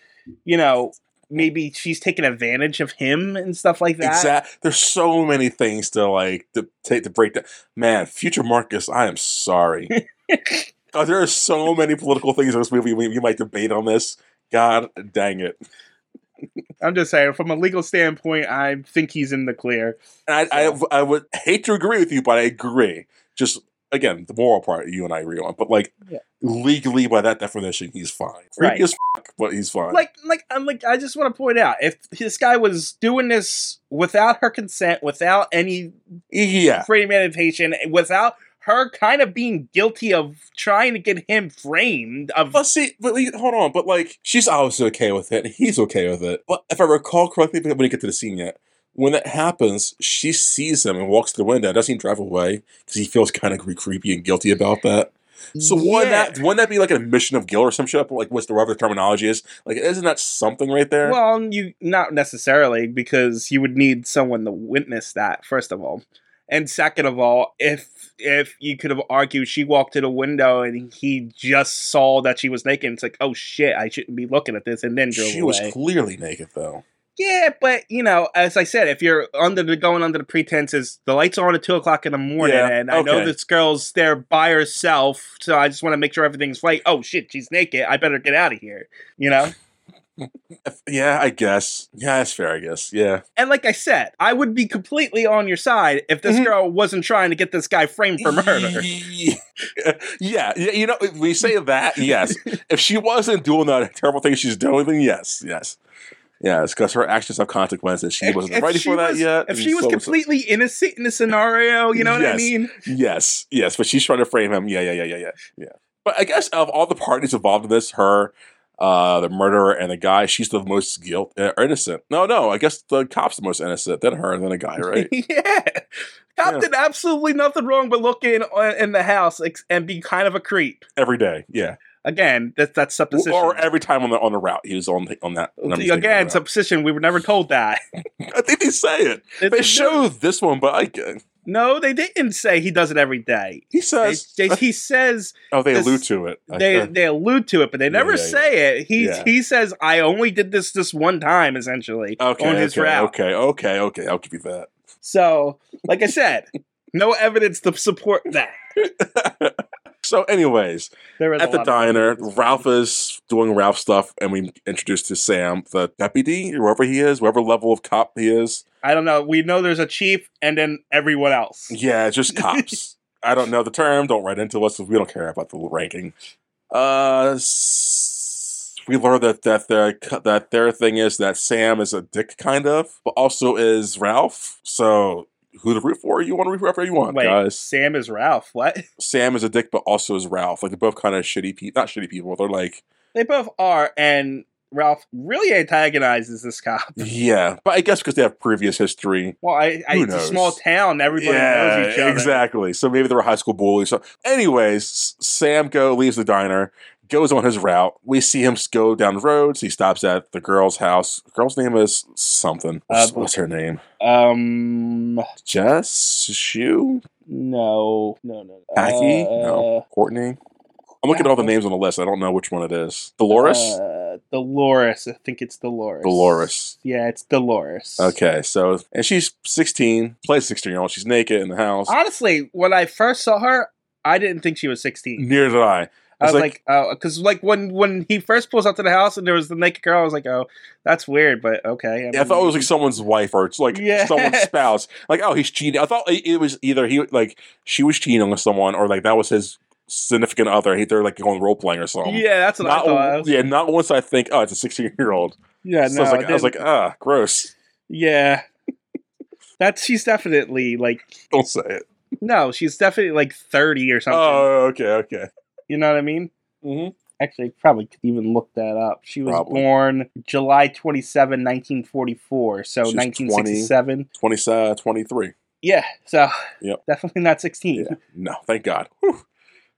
you know, maybe she's taking advantage of him and stuff like that. Exact. There's so many things to like to take to break down. Man, future Marcus, I am sorry. God, uh, there are so many political things in this movie we, we might debate on this. God dang it. I'm just saying, from a legal standpoint, I think he's in the clear. And I, I, I would hate to agree with you, but I agree. Just again, the moral part you and I agree on. But like Yeah. legally, by that definition, he's fine. Right. Freaky fuck, but he's fine. Like, like, I'm like, I just want to point out, if this guy was doing this without her consent, without any yeah, premeditation, without her kind of being guilty of trying to get him framed, of But see, but hold on. But like, she's obviously okay with it. He's okay with it. But if I recall correctly, we didn't get to the scene yet. When that happens, she sees him and walks to the window. Doesn't he drive away because he feels kind of creepy and guilty about that? So wouldn't that wouldn't that be like an admission of guilt or some shit? Like what's the the terminology is? Like isn't that something right there? Well, you not necessarily because you would need someone to witness that first of all, and second of all, if if you could have argued she walked to the window and he just saw that she was naked, it's like oh shit, I shouldn't be looking at this, and then drove she away. was clearly naked though. yeah, but you know, as I said, if you're under the going under the pretenses, the lights are on at two o'clock in the morning, Yeah, and I know this girl's there by herself, so I just want to make sure everything's right. Oh shit, she's naked. I better get out of here. You know. Yeah, I guess. Yeah, that's fair. I guess. Yeah. And like I said, I would be completely on your side if this Mhm. girl wasn't trying to get this guy framed for murder. Yeah, yeah, yeah. You know, we say that. Yes, if she wasn't doing that terrible thing she's doing, then yes, yes, yes, because her actions have consequences. She If- wasn't if ready she for that yet. If she was so- completely innocent in the scenario, you know what I mean? yes, yes, but she's trying to frame him. Yeah, yeah, yeah, yeah, yeah, yeah. But I guess of all the parties involved in this, her, uh, the murderer, and the guy, she's the most guilt uh, innocent. No, no, I guess the cop's the most innocent, then her, and then a guy, right? yeah. Cop Yeah. did absolutely nothing wrong but look in on- in the house ex- and be kind of a creep. Every day, yeah, Again, that's that's supposition. or every time on the on the route, he was on that. on that Again, supposition. We were never told that. I think they say it. They show this one, but I No, they didn't say he does it every day. he says they, uh, he says oh they this- allude to it. they Okay. they allude to it, but they never yeah, yeah. say it. He Yeah. he says, "I only did this this one time," essentially okay, on his okay, route. okay, okay, okay. I'll give you that. So, like I said, no evidence to support that. so, anyways, at the diner. Ralph is doing Ralph stuff, and we introduced to Sam, the deputy, whoever he is, whatever level of cop he is. I don't know. We know there's a chief, and then everyone else. Yeah, just cops. I don't know the term. Don't write into us. We don't care about the ranking. Uh, we learned that that their that their thing is that Sam is a dick, kind of, but also is Ralph. So who to root for? You want to root for whoever you want, Wait, guys. Sam is Ralph. What? Sam is a dick, but also is Ralph. Like they're both kind of shitty people. Not shitty people. They're like They both are, and Ralph really antagonizes this cop. yeah, but I guess because they have previous history. Well, I, I it's a small town. Everybody knows each other. exactly. So maybe they were high school bullies. So, anyways, Sam go leaves the diner, goes on his route. We see him go down the roads. He stops at the girl's house. The girl's name is something. What's, Uh, what's her name? Um, Jess? Shoe? no, no, no. Packy? Uh, no. Courtney? I'm looking at all the names on the list. I don't know which one it is. Dolores? Uh, Dolores. I think it's Dolores. Dolores. Yeah, it's Dolores. Okay, so and she's 16, plays 16 year old. She's naked in the house. Honestly, when I first saw her, I didn't think she was 16. Neither did I. I was It's like, oh, because like when when he first pulls up to the house and there was the naked girl, I was like, oh, that's weird, but okay. Yeah, I thought it was like someone's wife or it's like Yeah. someone's spouse. Like, oh, he's cheating. I thought it was either he like she was cheating with someone or like that was his significant other. He they're like going role playing or something. yeah, that's what Not, I thought. I yeah, not once I think, oh, it's a 16 year old. yeah, so no, I was like, I was like, ah, gross. yeah. That's she's definitely like Don't say it. no, she's definitely like thirty or something. Oh, okay, okay. You know what I mean? Mm-hmm. Actually, probably could even look that up. She was Probably. born July 27, 1944. So She's 1967. 20, uh, 23. Yeah, so Yep. definitely not 16. Yeah. No, thank God. Whew.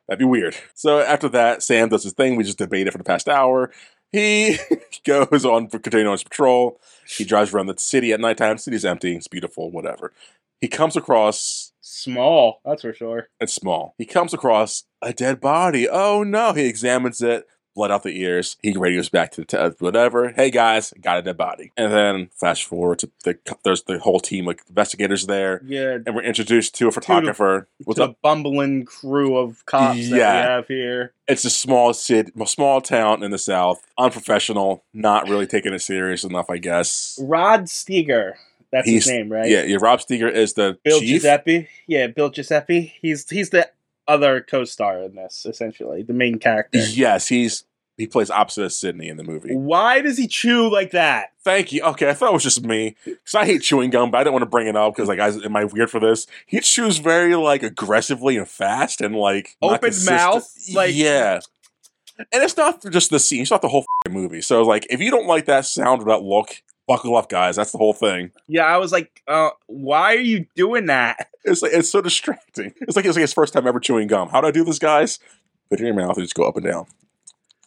That'd be weird. So after that, Sam does his thing. We just debated it for the past hour. He goes on for continuing on his patrol. He drives around the city at nighttime. city's empty. It's beautiful, whatever. He comes across Small, that's for sure. it's small. He comes across a dead body. Oh no! He examines it. Blood out the ears. He radios back to the t- uh, whatever. Hey guys, got a dead body. And then flash forward to the there's the whole team of investigators there, Yeah, and we're introduced to a photographer. What's to up? the bumbling crew of cops that we Yeah. have here. It's a small city, small town in the south. Unprofessional, not really taking it serious enough, I guess. Rod Steiger, that's He's- his name, right? Yeah, yeah. Rob Steiger is the Bill chief. Gillespie. Yeah, Bill Gillespie. He's he's the other co-star in this, essentially, the main character. Yes, he's he plays opposite of Sidney in the movie. Why does he chew like that? Thank you. Okay, I thought it was just me because I hate chewing gum, but I didn't want to bring it up because like, guys, am I weird for this? He chews very like aggressively and fast and like Open mouth, like- yeah. And it's not just the scene; it's not the whole movie. So like, if you don't like that sound or that look, buckle up, guys. That's the whole thing. Yeah, I was like, uh, why are you doing that? It's like it's so distracting. It's like it's like his first time ever chewing gum. How do I do this, guys? Put it in your mouth and just go up and down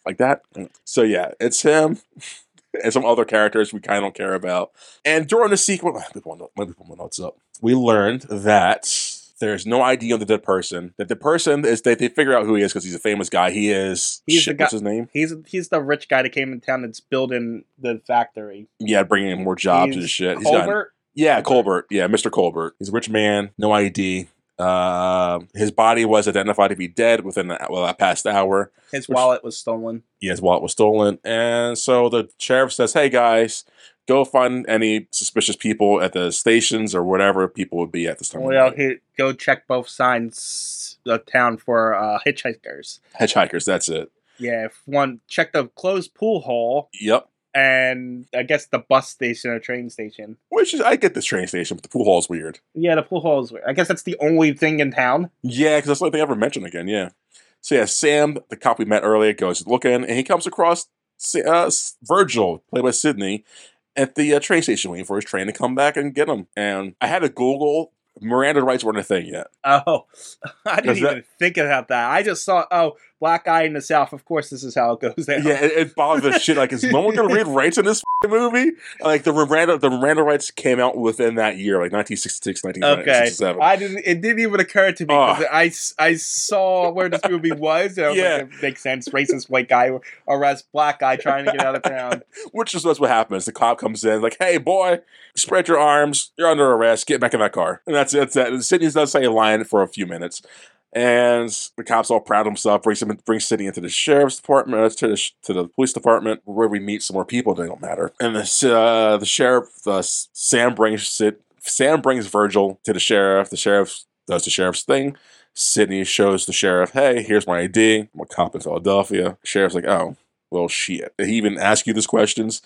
like that. So yeah, it's him and some other characters we kind of don't care about. And during the sequence, let me pull my note- let me pull my notes up. We learned that there's no ID on the dead person. That the person is they, they figure out who he is because he's a famous guy. He is He's shit, the guy- what's his name? He's he's the rich guy that came in town that's building the factory. Yeah, bringing in more jobs and shit. He's Colbert. Yeah, Colbert. Yeah, Mr. Colbert. He's a rich man, no ID. Uh, his body was identified to be dead within a, well, a past hour. His Which- wallet was stolen. Yeah, his wallet was stolen. And so the sheriff says, Hey guys, go find any suspicious people at the stations or whatever people would be at this time. Well, night." he, go check both sides of town for uh, hitchhikers. Hitchhikers, that's it. Yeah, if one check the closed pool hall Yep. and I guess the bus station or train station. Which is, I get this train station, but the pool hall is weird. Yeah, the pool hall is. weird. I guess that's the only thing in town. Yeah, because that's the only thing I ever mentioned again. Yeah. So yeah, Sam, the cop we met earlier, goes looking, and he comes across uh, Virgil, played by Sidney, at the uh, train station waiting for his train to come back and get him. And I had to Google Miranda rights weren't a thing yet. Oh, I didn't Does that- even think about that. I just saw, oh, black guy in the South. Of course, this is how it goes there. Yeah, it, it bothered the shit. Like, is no one gonna read rights in this movie? Like the Miranda, the Miranda rights came out within that year, like 1966, Okay, 1967. I didn't. It didn't even occur to me because ah. I, s- I saw where this movie was. And I was Yeah. like, it makes sense. Racist white guy arrests black guy trying to get out of town. Which is that's what happens. The cop comes in, like, "Hey, boy, spread your arms. You're under arrest. Get back in that car." And that's that's that. And Sidney does say a line for a few minutes, and the cop's all proud of himself. Brings him, brings Sidney into the sheriff's department, uh, to the to the police department, where we meet some more people. They don't matter. And the uh, the sheriff, uh, Sam brings Sid, Sam brings Virgil to the sheriff. The sheriff does the sheriff's thing. Sidney shows the sheriff, "Hey, here's my ID. I'm a cop in Philadelphia." Sheriff's like, "Oh, well, shit." Did he even ask you these questions?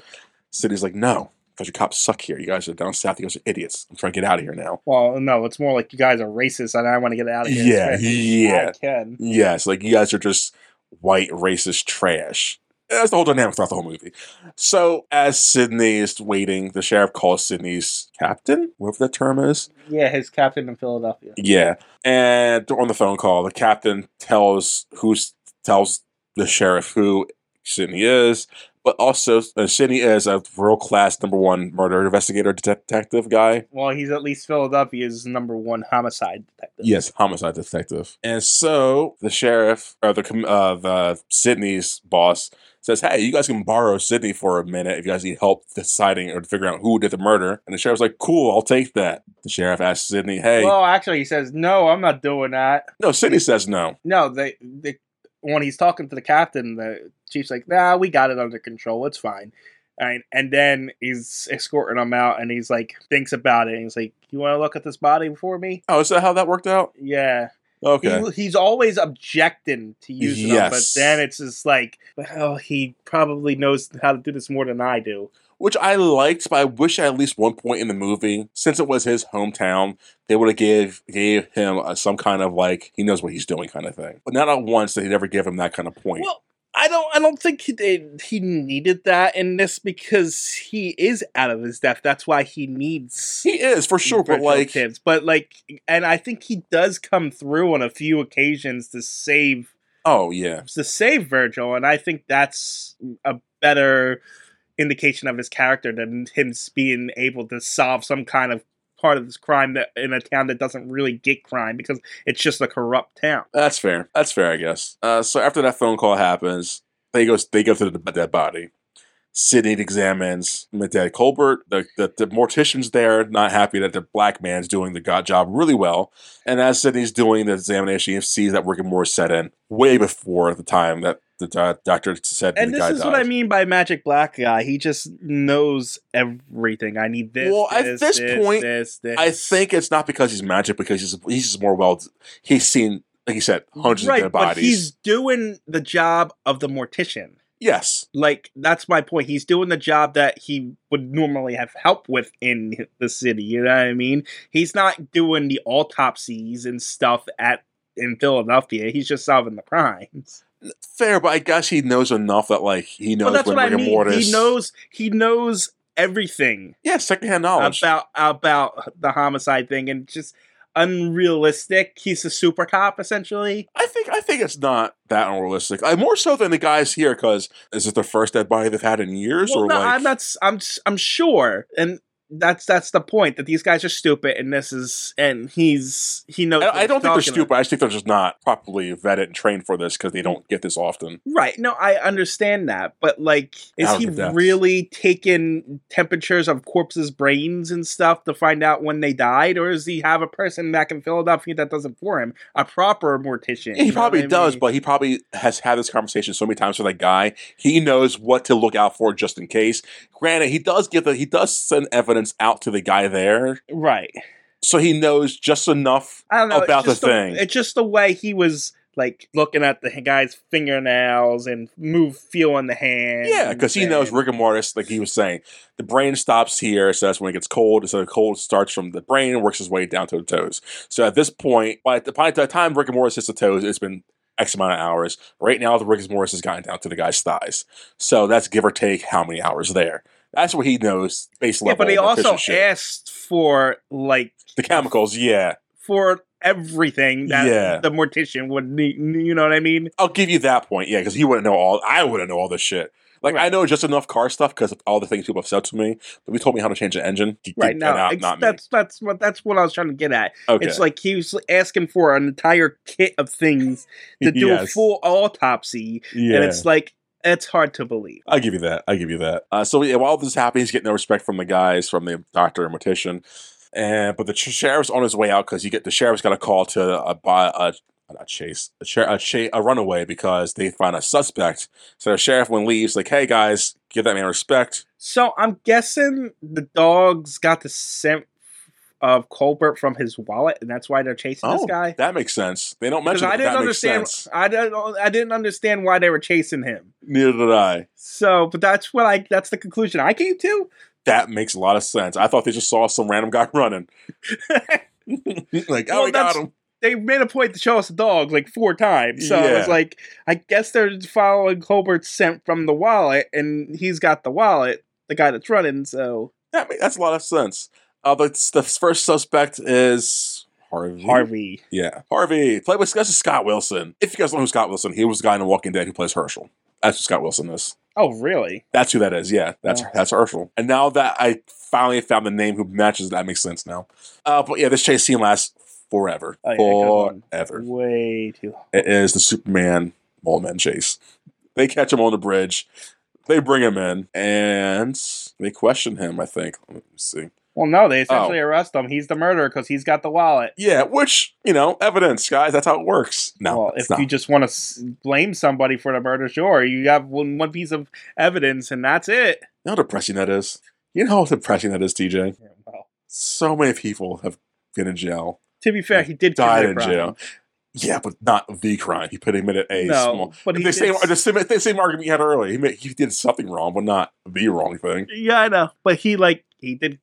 Sidney's like, "No, because your cops suck here. You guys are down south. You guys are idiots. I'm trying to get out of here now." Well, no, it's more like you guys are racist and I want to get out of here. Yeah, yeah. I can. Yes, like you guys are just white racist trash. That's the whole dynamic throughout the whole movie. So as Sidney is waiting, the sheriff calls Sidney's captain, whatever that term is. Yeah, his captain in Philadelphia. Yeah, and on the phone call, the captain tells who's tells the sheriff who Sidney is, but also uh, Sidney is a world class number one murder investigator det- detective guy. Well, he's at least Philadelphia's number one homicide detective. Yes, homicide detective. And so the sheriff or the uh, the Sidney's boss says, "Hey, you guys can borrow Sidney for a minute if you guys need help deciding or figuring out who did the murder." And the sheriff's like, "Cool, I'll take that." The sheriff asks Sidney, "Hey, Well, actually, he says, no, I'm not doing that. no." Sidney says no. No, they, they when he's talking to the captain, the chief's like, "Nah, we got it under control. It's fine." And, and then he's escorting him out, and he's like, thinks about it, and he's like, "You want to look at this body before me?" Oh, is that how that worked out? Yeah, Okay. He, he's always objecting to using them, but then it's just like, well, he probably knows how to do this more than I do. Which I liked, but I wish at least one point in the movie, since it was his hometown, they would have gave gave him uh some kind of like he knows what he's doing kind of thing. But not at once they never give him that kind of point. Well, I don't. I don't think he he needed that in this because he is out of his depth. That's why he needs he is for sure, but like tips. But like, and I think he does come through on a few occasions to save oh yeah, to save Virgil, and I think that's a better indication of his character than him being able to solve some kind of part of this crime that in a town that doesn't really get crime because it's just a corrupt town. that's fair. That's fair, I guess. Uh, so after that phone call happens, they go they go to the dead body. Sidney examines dead Colbert. The, the the mortician's there, not happy that the black man's doing the god job really well. And as Sidney's doing the examination, he sees that rigor mortis set in way before the time that the do- doctor said And this is died. what I mean by magic black guy. He just knows everything. I need this. Well, at this, this this, point, this, this. I think it's not because he's magic, because he's he's just more well. He's seen, like you said, hundreds right, of dead but bodies. he's doing the job of the mortician. yes, like that's my point. He's doing the job that he would normally have help with in the city. You know what I mean? He's not doing the autopsies and stuff at in Philadelphia. He's just solving the crimes. Fair, but I guess he knows enough that like he knows Well, that's when what I mean. mortis. He knows. He knows everything yeah, secondhand knowledge. about about the homicide thing, and just unrealistic. He's a super cop essentially. I think I think it's not that unrealistic. I more so than the guys here because is it the first dead body they've had in years Well, or no, like I'm not. I'm. I'm sure, and that's that's the point that these guys are stupid, and this is, and he's he knows. I, I don't think they're talking about. stupid. I just think they're just not properly vetted and trained for this because they don't get this often. Right. No, I understand that. But like is he the depths. really taking temperatures of corpses' brains and stuff to find out when they died? Or does he have a person back in Philadelphia that does it for him? A proper mortician. He probably what I does, mean? but he probably has had this conversation so many times with that guy. He knows what to look out for just in case. Granted, he does give the he does send evidence out to the guy there, Right. so he knows just enough I don't know. about the just thing. it's just the way he was like looking at the guy's fingernails and move feel feeling the hand. Yeah, because he knows rigor mortis, like he was saying. The brain stops here, so that's when it gets cold. So the cold starts from the brain and works its way down to the toes. So at this point, by the, by the time rigor mortis hits the toes, it's been X amount of hours. Right now, the rigor mortis has gotten down to the guy's thighs. So that's give or take how many hours there. That's what he knows, base level. Yeah, but he also asked for like the chemicals, yeah. for everything that Yeah. the mortician would need. You know what I mean? I'll give you that point, yeah, because he wouldn't know all. I wouldn't know all this shit. Like I know just enough car stuff because of all the things people have said to me. But he told me how to change an engine. He- Right now, not, ex- me. that's that's what that's what I was trying to get at. Okay. It's like he was asking for an entire kit of things to do a full autopsy, yeah. and it's like it's hard to believe. I'll give you that. I'll give you that. Uh, so yeah, while this is happening, he's getting no respect from the guys, from the doctor and mortician. And but the sheriff's on his way out because you get the sheriff's got a call to a, a, a not chase a, sheriff, a, cha- a runaway because they find a suspect. So the sheriff when leaves like, hey guys, give that man respect. So I'm guessing the dogs got the scent of Colbert from his wallet, and that's why they're chasing this Oh, guy. That makes sense. They don't mention. I didn't that understand. I didn't. I didn't understand why they were chasing him. Neither did I. So, but that's what I. That's the conclusion I came to. That makes a lot of sense. I thought they just saw some random guy running. like, oh, Well, we got him. they made a point to show us the dog like four times. So I was like, I guess they're following Colbert's scent from the wallet, and he's got the wallet, the guy that's running. So That that's a lot of sense. Uh, the, the first suspect is Harvey. Harvey. Yeah. Harvey. Played is Scott Wilson. If you guys know who Scott Wilson, he was the guy in The Walking Dead who plays Hershel. That's who Scott Wilson is. Oh, really? That's who that is. Yeah, that's Oh. that's Hershel. And now that I finally found the name who matches, that makes sense now. Uh, but yeah, this chase scene lasts forever. Oh, yeah, it goes on. forever. Way too. long. It is the Superman mole man chase. They catch him on the bridge. They bring him in and they question him. I think. Let me see. Well, no, they essentially Oh. arrest him. He's the murderer because he's got the wallet. Yeah, which you know, evidence, guys. That's how it works. No, well, if not. you just want to s- blame somebody for the murder, sure, you have one, one piece of evidence, and that's it. You know how depressing that is? You know how depressing that is, TJ? Well, So many people have been in jail, to be fair, he did die in jail. Yeah, but not the crime. He put admitted a no, small. but he the same, the same, the same argument you had earlier. He made, he did something wrong, but not the wrong thing. Yeah, I know, but he like he did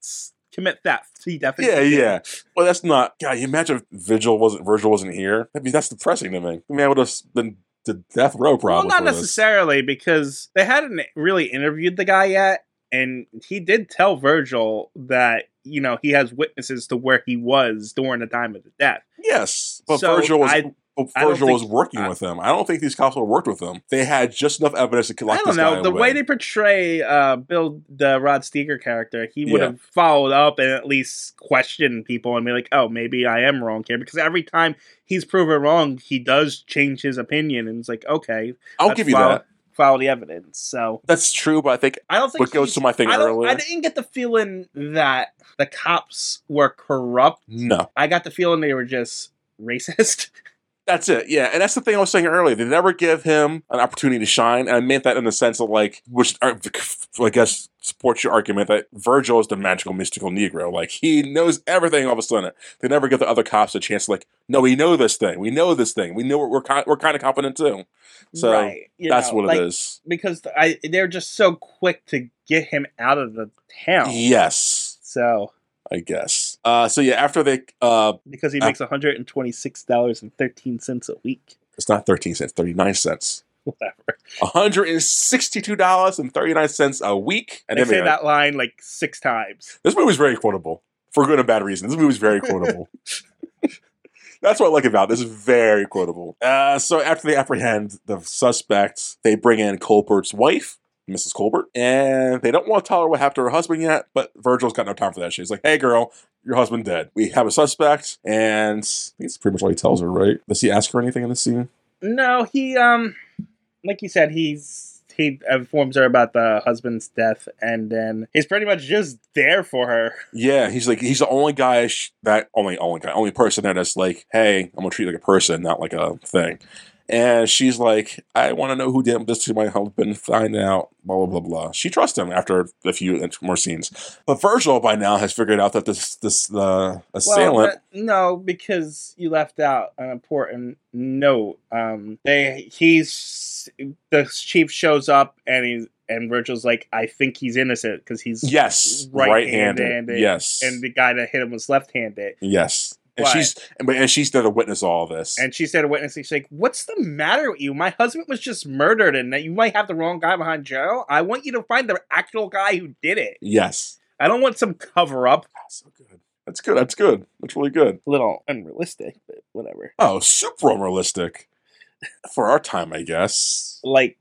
commit theft. He definitely. Yeah, did. yeah. Well, that's not. God, you imagine if Vigil wasn't Virgil wasn't here. I mean, that's depressing to me. I mean, I would have been to death row Well, not for this. necessarily because they hadn't really interviewed the guy yet, and he did tell Virgil that you know he has witnesses to where he was during the time of the death. Yes, but So, Virgil was. I- but I don't Virgil was think- working I- with him. I don't think these cops would have worked with him. They had just enough evidence to collect. I don't know the way they portray uh, Bill the Rod Steiger character. He would Yeah. have followed up and at least questioned people and be like, "Oh, maybe I am wrong here." Because every time he's proven wrong, he does change his opinion, and it's like, "Okay, I'll give you follow, that. Follow the evidence." So That's true, but I think I don't think what goes to my thing I, earlier. I didn't get the feeling that the cops were corrupt. no, I got the feeling they were just racist. That's it, yeah, and that's the thing I was saying earlier. They never give him an opportunity to shine, and I meant that in the sense of like, which uh, I guess supports your argument that Virgil is the magical, mystical Negro. Like he knows everything. All of a sudden, they never give the other cops a chance. Like, no, we know this thing. We know this thing. We know we're kind. We're kind of confident too. So right. that's know, what like, it is. Because I, they're just so quick to get him out of the town. Yes, So I guess. Uh, so yeah, after they, uh, because he makes one hundred and twenty six dollars and thirteen cents a week. it's not thirteen cents, thirty nine cents. Whatever. hundred and sixty-two dollars and thirty-nine cents a week. And They say that line like six times. This movie's very quotable for good and bad reasons. This movie's very quotable. That's what I like about it. this. Is very quotable. Uh, so after they apprehend the suspects, they bring in Colbert's wife, Mrs. Colbert, and they don't want to tell her what happened to her husband yet. But Virgil's got no time for that. She's like, "Hey, girl, your husband dead. We have a suspect," and that's pretty much all he tells her. Right? Does he ask her anything in the scene? No, he um, like you said, he's he informs her about the husband's death, and then he's pretty much just there for her. Yeah, he's like he's the only guy sh- that only only guy only person that is like, hey, I'm gonna treat you like a person, not like a thing. And she's like, I want to know who did this to my husband. Find out. Blah blah blah blah. She trusts him after a few more scenes, but Virgil by now has figured out that this this the assailant. Well, no, because you left out an important note. Um, they he's the chief shows up and he's and Virgil's like, I think he's innocent because he's yes, right-handed, right-handed. Yes, and the guy that hit him was left-handed. yes. And But- she's and, but- and she's there to witness all this. And she's said to witness, she's like, What's the matter with you? My husband was just murdered and you might have the wrong guy behind jail. I want you to find the actual guy who did it. yes, I don't want some cover up. that's ah, so good. That's good. That's good. That's really good. A little unrealistic, but whatever. Oh, super unrealistic for our time, I guess. Like,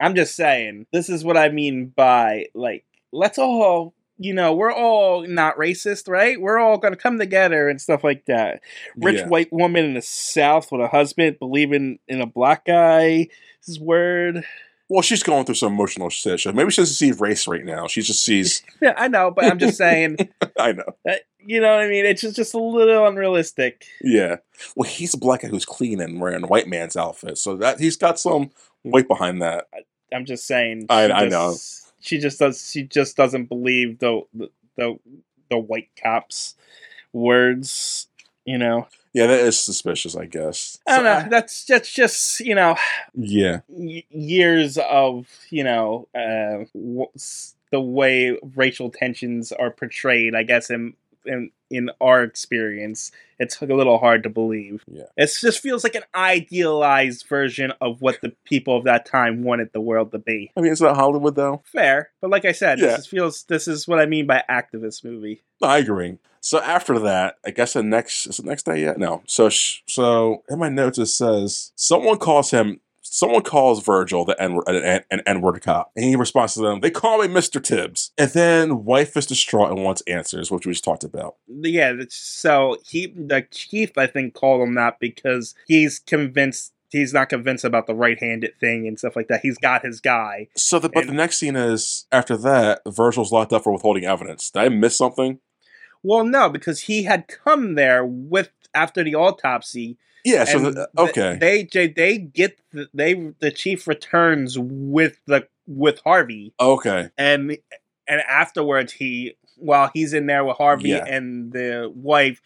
I'm just saying, this is what I mean by, like, let's all, you know, we're all not racist, right? We're all going to come together and stuff like that. Rich Yeah. white woman in the South with a husband believing in a black guy. This is word. Well, she's going through some emotional shit. Maybe she doesn't see race right now. She just sees. Yeah, I know, but I'm just saying, I know. that, you know what I mean? It's just, just a little unrealistic. Yeah. Well, he's a black guy who's clean and wearing a white man's outfit, so that he's got some weight behind that. I'm just saying. I- I just- know. She just does. She just doesn't believe the the the, white cops' words. You know, Yeah, that is suspicious, I guess. I don't So, know. That's that's just you know yeah. y- years of you know uh, the way racial tensions are portrayed. I guess in in in our experience, it's a little hard to believe. Yeah. It just feels like an idealized version of what the people of that time wanted the world to be. I mean, it's not Hollywood though? Fair, but like I said, Yeah. this is, feels this is what I mean by activist movie. I agree. So after that, I guess the next is it next day yet? No. So sh- so in my notes it says someone calls him. Someone calls Virgil the N an, an N word cop, and he responds to them. They call me Mister Tibbs, and then wife is distraught and wants answers, which we just talked about. Yeah, so he the chief I think called him that because he's convinced he's not convinced about the right-handed thing and stuff like that. He's got his guy. So, the, but the next scene is after that, Virgil's locked up for withholding evidence. Did I miss something? Well, no, because he had come there with after the autopsy. Yeah. So the, okay. they they they get the, they the chief returns with the with Harvey okay. and and afterwards he while he's in there with Harvey Yeah. and the wife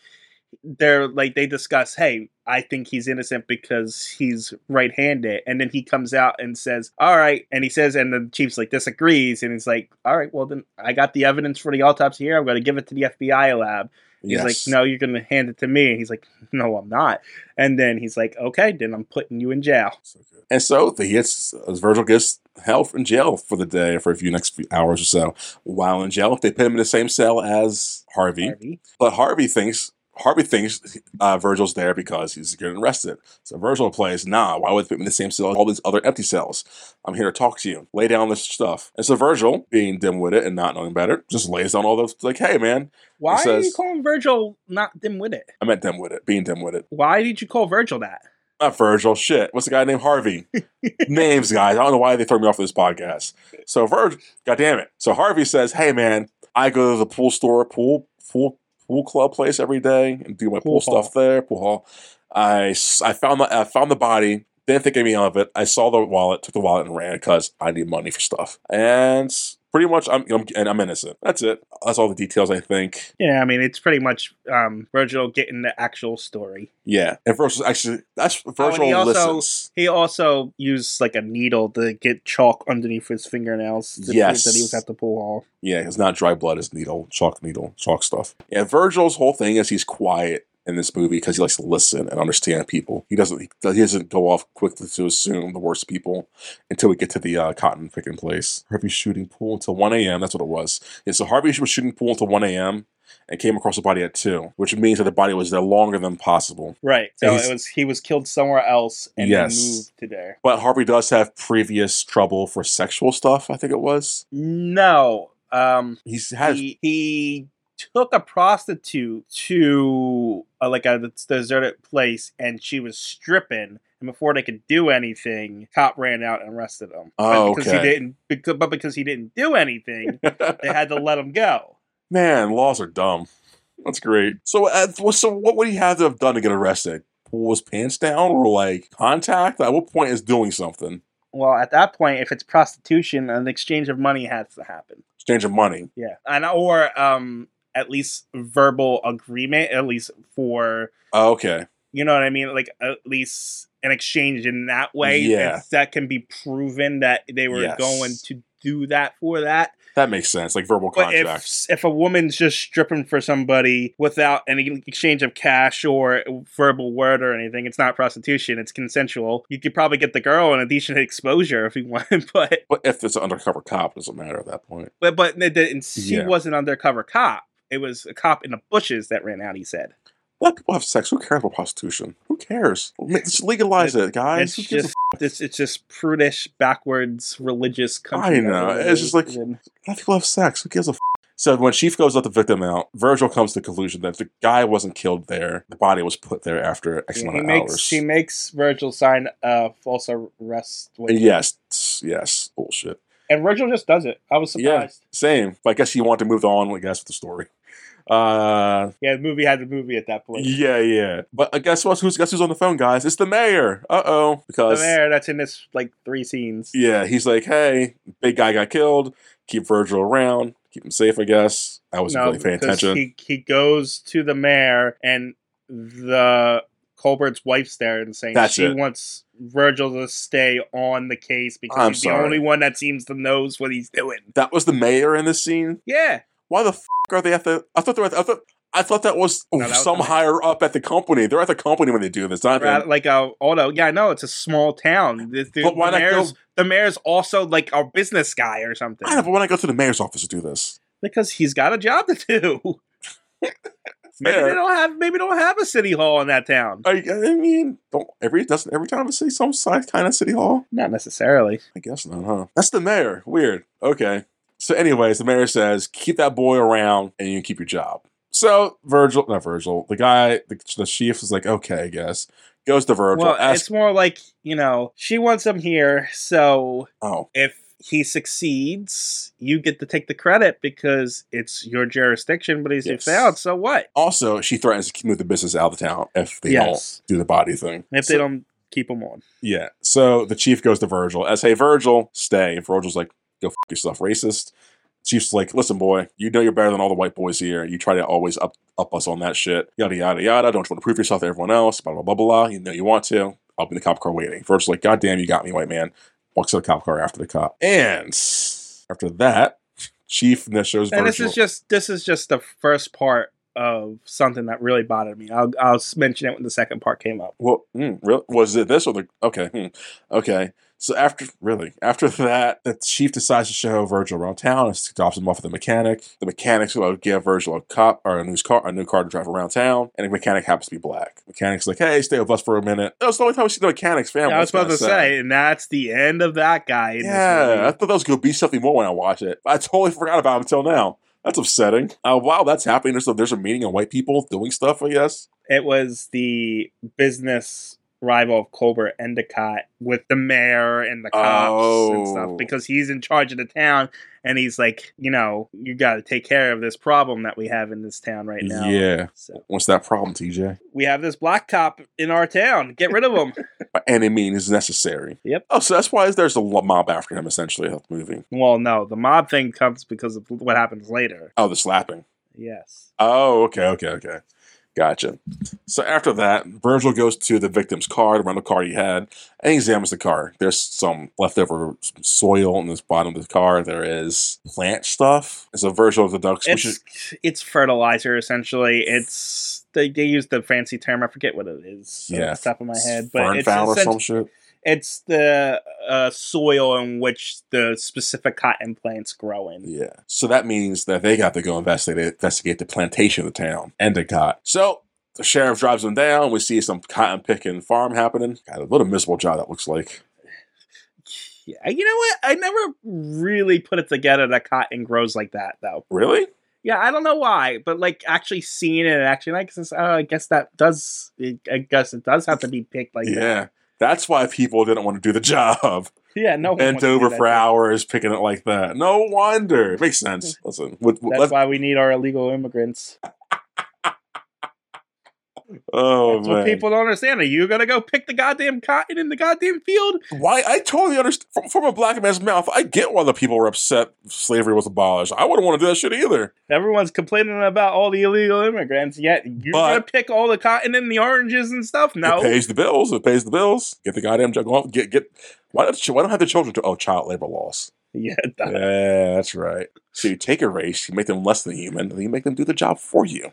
they're like they discuss, hey, I think he's innocent because he's right-handed, and then he comes out and says, "All right," and he says, and the chief's like disagrees, and he's like, "All right, well then I got the evidence for the autopsy here. I'm going to give it to the FBI lab." He's Yes. like, "No, you're going to hand it to me." And he's like, "No, I'm not." And then he's like, "Okay, then I'm putting you in jail." So. And so he gets as Virgil gets held in jail for the day for a few next few hours or so. While in jail, they put him in the same cell as Harvey. Harvey. But Harvey thinks Harvey thinks uh, Virgil's there because he's getting arrested. So Virgil plays, nah, why would they put me in the same cell as all these other empty cells? I'm here to talk to you. Lay down this stuff. And so Virgil, being dim-witted and not knowing better, just lays down all those like, hey man, Why It are you calling Virgil not dim-witted? I meant dim-witted, being dim-witted. Why did you call Virgil that? Not Virgil, shit. What's the guy named Harvey? Names, guys. I don't know why they throw me off of this podcast. So Virgil, god damn it. So Harvey says, hey man, I go to the pool store, pool, pool, pool club place every day and do my pool, Pool stuff there, pool hall. I, I found the I found the body. Didn't think anything of it. I saw the wallet, took the wallet, and ran because I need money for stuff. And pretty much, I'm, I'm and I'm innocent. That's it. That's all the details. I think. Yeah, I mean it's pretty much um, Virgil getting the actual story. Yeah. And Virgil actually that's Oh, Virgil he also- listens. He also used like a needle to get chalk underneath his fingernails to Yes. that he was at the pool hall. Yeah, it's not dry blood. It's needle, chalk needle, chalk stuff. Yeah, Virgil's whole thing is he's quiet in this movie because he likes to listen and understand people. He doesn't. He, doesn't go off quickly to assume the worst people until we get to the uh, cotton picking place. Harvey shooting pool until one a.m. That's what it was. Yeah, so Harvey was shooting pool until one a.m. and came across the body at two, which means that the body was there longer than possible. Right. So it was he was killed somewhere else and Yes. moved to there. But Harvey does have previous trouble for sexual stuff. I think it was. No. Um He's had. he, he took a prostitute to uh, like a deserted place and she was stripping and before they could do anything cop ran out and arrested him Oh, but because okay. he didn't because, but because he didn't do anything they had to let him go Man, laws are dumb. That's great. So, uh, so what would he have to have done to get arrested? Pull his pants down or like contact? At what point is doing something? well at that point if it's prostitution an exchange of money has to happen Exchange of money. yeah and or um at least verbal agreement at least for Oh, okay. You know what I mean? Like at least an exchange in that way. Yeah. if that can be proven that they were Yes. going to do that for that. That makes sense. Like verbal But contracts. if if a woman's just stripping for somebody without any exchange of cash or verbal word or anything, it's not prostitution. It's consensual. You could probably get the girl in a decent exposure if you want, but But if it's an undercover cop, it doesn't matter at that point. but but it didn't- she Yeah. wasn't undercover cop. It was a cop in the bushes that ran out. He said. Let people have sex. Who cares about prostitution? Who cares? Just legalize it, guys. It's Who gives a just it's, it's just prudish, backwards, religious country. I know. It's just like-. Let people have sex. Who gives a f- So when Chief goes let the victim out, Virgil comes to the conclusion that the guy wasn't killed there. The body was put there after X he amount of makes hours. She makes Virgil sign a false arrest. Yes, yes, bullshit. and Virgil just does it. I was Yeah. surprised. Same. But I guess he wanted to move on, I guess, with the story. Uh, Yeah, the movie had the movie at that point. yeah, yeah. But I guess what's who's guess who's on the phone, guys? It's the mayor. Uh oh, because The mayor that's in this like three scenes. yeah, he's like, hey, big guy got killed. Keep Virgil around. Keep him safe. I guess I wasn't No, really paying attention. he he goes to the mayor and the Colbert's wife's there and saying That's she it. wants Virgil to stay on the case because I'm he's sorry. the only one that seems to knows what he's doing. that was the mayor in this scene. Yeah, Why the f- are they at the? I thought they were. At, I thought. I thought that was No, that some the mayor. higher up at the company. They're at the company when they do this. Not them. like uh, although yeah, I know it's a small town. The, the, But why the not go- mayor's the mayor's also like a business guy or something I know, but when I go to the mayor's office to do this, because he's got a job to do. maybe they don't have maybe don't have a city hall in that town. I, I mean, don't every doesn't every time I see some side kind of city hall. Not necessarily. I guess not, huh? That's the mayor. Weird. Okay. So, anyways, the mayor says, keep that boy around and you can keep your job. So, Virgil, not Virgil, the guy, the, the chief is like, okay, I guess. Goes to Virgil. Well, asks, it's more like you know she wants him here, so oh, if he succeeds, you get to take the credit because it's your jurisdiction. But if Yes. failed, so what? also, she threatens to move the business out of the town if they yes, don't do the body thing. if So- they don't keep him on. Yeah. So the chief goes to Virgil as, hey, Virgil, stay. Virgil's like, go fuck yourself, racist. Chief's like, listen, boy, you know you're better than all the white boys here. You try to always up up us on that shit. Yada yada yada. Don't you want to prove yourself to everyone else? Blah blah blah blah. blah. You know you want to. I'll be in the cop car waiting. First, like, God damn, you got me, white man. Walks to the cop car after the cop. And after that, Chief and shows And this is just this is just the first part of something that really bothered me. I'll I'll mention it when the second part came up. Well, mm, really? was it this or the? Okay, hmm, okay. So after really after that, the chief decides to show Virgil around town and drops him off at the mechanic. The mechanic's will give Virgil a cop or a new car, a new car to drive around town, and the mechanic happens to be black. Mechanic's like, "Hey, stay with us for a minute." That was the only time we see the mechanic's family. I was about to kinda say, and that's the end of that guy. In this Yeah, I thought that was going to be something more when I watched it. I totally forgot about him until now. That's upsetting. Uh, wow, that's happening. There's a, there's a meeting of white people doing stuff, I guess. it was the business rival of Colbert Endicott with the mayor and the cops and Oh. stuff because he's in charge of the town and he's like, you know, you got to take care of this problem that we have in this town right now. Yeah. So What's that problem, TJ? we have this black cop in our town. Get rid of him. By any means is necessary. Yep. Oh, so that's why there's a mob after him, essentially, of the movie. well, no, the mob thing comes because of what happens later. Oh, the slapping. Yes. Oh, okay, okay, okay. Gotcha. So after that, Virgil goes to the victim's car, the rental car he had, and he examines the car. There's some leftover soil in the bottom of the car. There is plant stuff. And so Virgil deducts, which is It's it's fertilizer essentially. It's they, they use the fancy term. I forget what it is. off Yeah. the top of my head, but fern it's or some shit. It's the uh, soil in which the specific cotton plants grow in. Yeah. So that means that they got to go investigate investigate the plantation of the town, Endicott. So the sheriff drives them down. We see some cotton picking farm happening. God, what a miserable job that looks like. Yeah, you know what? I never really put it together that cotton grows like that, though. Really? Yeah, I don't know why, but like actually seeing it, actually, like, uh, I guess that does. I guess it does have to be picked like that. That's why people didn't want to do the job. Yeah, no. Bent over for thing. hours picking it like that. No wonder. It makes sense. Listen, with, That's why we need our illegal immigrants. Oh That's man, what people don't understand. Are you gonna go pick the goddamn cotton in the goddamn field? why? I totally understand. From, from a black man's mouth, I get why the people were upset slavery was abolished. I wouldn't want to do that shit either. Everyone's complaining about all the illegal immigrants, yet you're But- gonna pick all the cotton and the oranges and stuff. No, It pays the bills. It pays the bills. Get the goddamn jug off. Get get. Why don't why don't have the children to oh child labor laws? yeah, does. Yeah, that's right. So you take a race, you make them less than human, and then you make them do the job for you.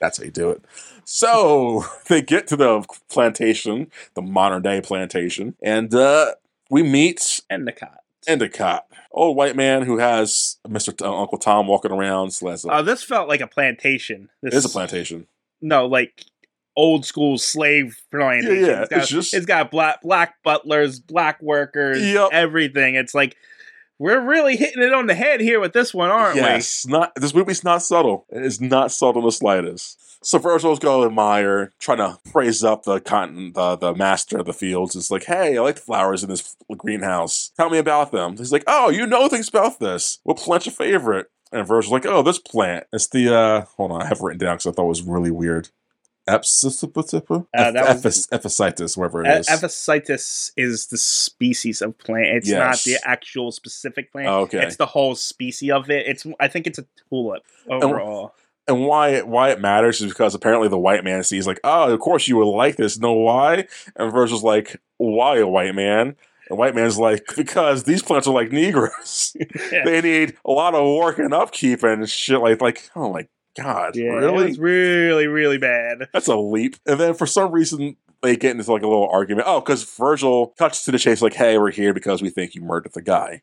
That's how you do it. So they get to the plantation, the modern day plantation, and uh, we meet Endicott. Endicott, old white man who has Mr. T- Uncle Tom walking around. So that's a, Oh, this felt like a plantation. This is a plantation. No, like old school slave plantation. Yeah, yeah, It's got, it's just- it's got black black butlers, black workers, Yep. everything. It's like we're really hitting it on the head here with this one, aren't we? yes, not this movie's not subtle. It is not subtle the slightest. So Virgil's going to admire, trying to praise up the cotton, the, the master of the fields. It's like, hey, I like the flowers in this greenhouse. Tell me about them. He's like, oh, you know things about this. What plant's your favorite? And Virgil's like, oh, this plant. It's the uh, hold on, I have it written down because I thought it was really weird. Epsissipa? Uh, that was- Ephes- whatever it we? E- is. The species of plant. It's not the actual specific plant. Oh, okay. It's the whole species of it. It's I think it's a tulip overall. and why it, why it matters is because apparently the white man sees like, oh, of course you would like this. Know why? And Virgil's like, why a white man? And white man's like, because these plants are like Negroes. they need a lot of work and upkeep and shit like like. Oh my god, yeah, really? It's really really bad. That's a leap. And then for some reason they get into like a little argument. Oh, because Virgil cuts to the chase, like, hey, we're here because we think you murdered the guy.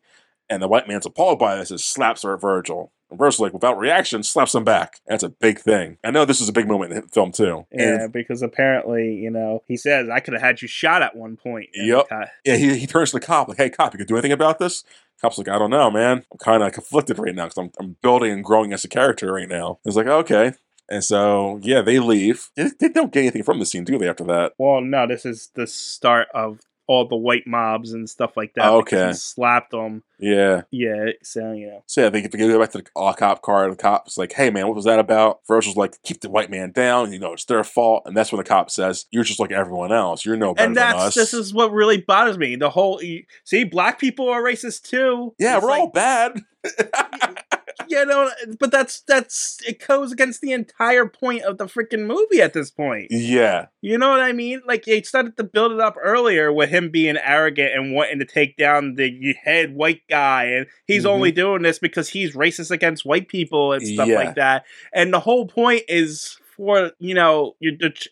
And the white man's appalled by this and slaps her at Virgil. Virgil's like, without reaction, slaps him back. That's a big thing. I know this is a big moment in the film too. Yeah, And because apparently, you know, he says I could have had you shot at one point. Yep. Yeah, he, he turns to the cop, like, hey, cop, you could do anything about this? Cop's like, I don't know, man. I'm kind of conflicted right now because I'm, I'm building and growing as a character right now. He's like, okay. And so, yeah, they leave. They, they don't get anything from the scene, do they, after that? Well, no, this is the start of all the white mobs and stuff like that. Oh, okay. he slapped them. Yeah. Yeah, so you know, So yeah, they, they go back to the uh, cop car. The cop's like, "Hey man, what was that about?" First was like, "Keep the white man down. You know, it's their fault." And that's when the cop says, "You're just like everyone else. You're no better and than us." this is what really bothers me. The whole see, black people are racist too. yeah, It's we're like- all bad. you know, but that's that's it goes against the entire point of the freaking movie at this point. yeah, You know what I mean? Like they started to build it up earlier with him being arrogant and wanting to take down the head white guy, and he's Mhm. only doing this because he's racist against white people and stuff Yeah. like that. And the whole point is for you know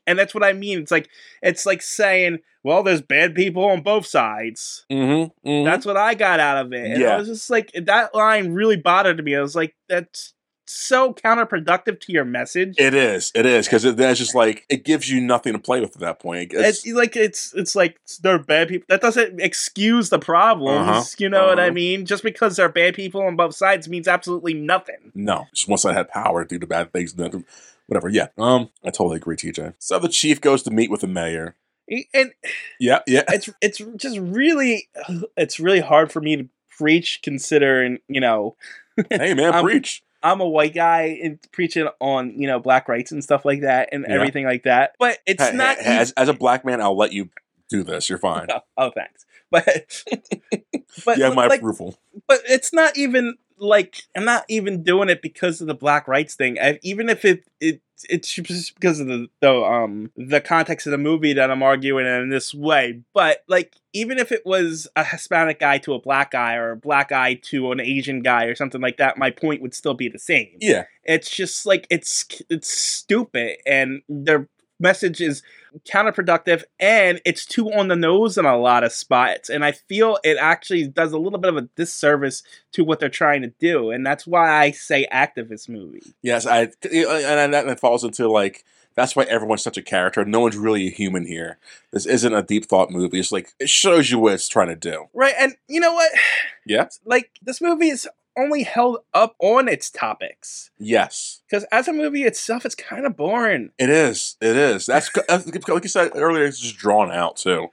and that's what I mean. It's like it's like saying, well, there's bad people on both sides. mm-hmm, That's what I got out of it. And Yeah. I was just like, that line really bothered me. I was like, that's so counterproductive to your message. It is. It is because that's just like it gives you nothing to play with at that point. It's, it's like it's it's like they're bad people. That doesn't excuse the problems. Uh-huh, You know what I uh-huh. mean? Just because they're bad people on both sides means absolutely nothing. no, just once I had power to do the bad things, then whatever. Yeah, um, I totally agree, TJ. So the chief goes to meet with the mayor. And Yeah, yeah, it's it's just really it's really hard for me to preach considering you know hey man, I'm- preach. I'm a white guy and preaching on you know black rights and stuff like that and Yeah. everything like that. But it's Hey, not. hey, as, as a black man, I'll let you do this. You're fine. oh, oh, thanks. But but have my like, approval. but it's not even like I'm not even doing it because of the black rights thing. I, even if it it it's just because of the, the um the context of the movie that I'm arguing in this way. But like even if it was a Hispanic guy to a black guy or a black guy to an Asian guy or something like that, my point would still be the same. Yeah, It's just like it's it's stupid and their message is counterproductive and it's too on the nose in a lot of spots and i feel it actually does a little bit of a disservice to what they're trying to do and that's why i say activist movie yes, I and that falls into like that's why everyone's such a character. No one's really a human here. This isn't a deep thought movie. It's like it shows you what it's trying to do. right and you know what Yeah. like this movie is only held up on its topics Yes, because as a movie itself it's kind of boring it is. It is. That's that's- like you said earlier. It's just drawn out too,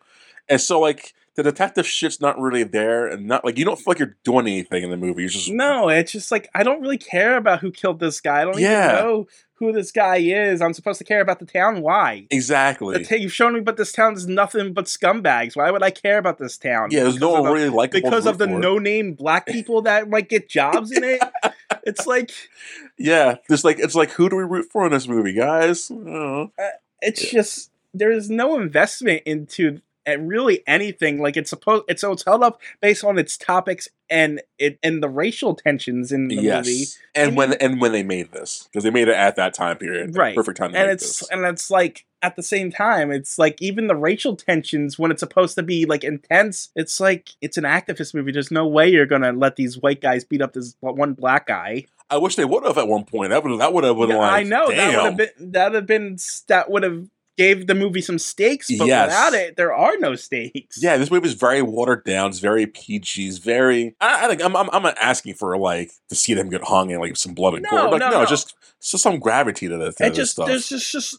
and so like the detective shit's not really there, and not like you don't feel like you're doing anything in the movie. You're just No, it's just like I don't really care about who killed this guy. I don't Yeah. even know who this guy is. I'm supposed to care about the town. Why? exactly. The ta- you've shown me, but this town is nothing but scumbags. Why would I care about this town? yeah, there's no Because of one really like because of the no-name black people that might get jobs in it. it's like Yeah, there's like it's like who do we root for in this movie, guys? Know. Uh, it's just there is no investment into really anything. Like it's supposed it's so it's held up based on its topics and it and the racial tensions in the yes, movie. and I when and when they made this because they made it at that time period, Right. Perfect time and it's this. and it's like at the same time it's like even the racial tensions when it's supposed to be like intense it's like it's an activist movie there's no way you're gonna let these white guys beat up this one black guy I wish they would have at one point. That would that would have been Yeah, like i know that would have been that would have been that would have gave the movie some stakes but Yes. without it there are no stakes Yeah, this movie is very watered down. It's very PG. It's very. I, I think I'm, I'm. I'm not asking for like to see them get hung and like some blood and No, gore. Like no, no, no. just just some gravity to this, to it just stuff. there's just just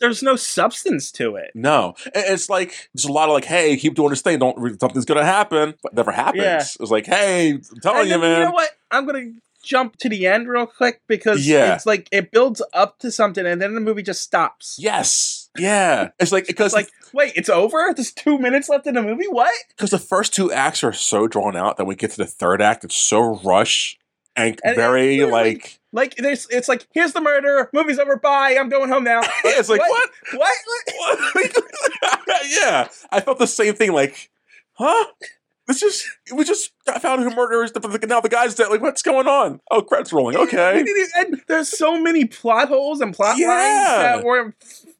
there's no substance to it No, it's like there's a lot of like, hey, keep doing this thing. Don't something's gonna happen, but it never happens. Yeah. It's like, hey, I'm telling And you, then, man. You know what? I'm gonna jump to the end real quick because Yeah. it's like it builds up to something and then the movie just stops. Yes, yeah. It's like because like, wait, it's over? There's two minutes left in the movie? What? because the first two acts are so drawn out that we get to the third act, it's so rush and, And very literally- like Like there's it's like, here's the murder, movie's over, bye, I'm going home now. it's like what? What? What? yeah, I felt the same thing. Like, huh? This just we just found who murderers. The, now the guy's dead. Like, what's going on? Oh, credits rolling. Okay. And there's so many plot holes and plot Yeah. lines that were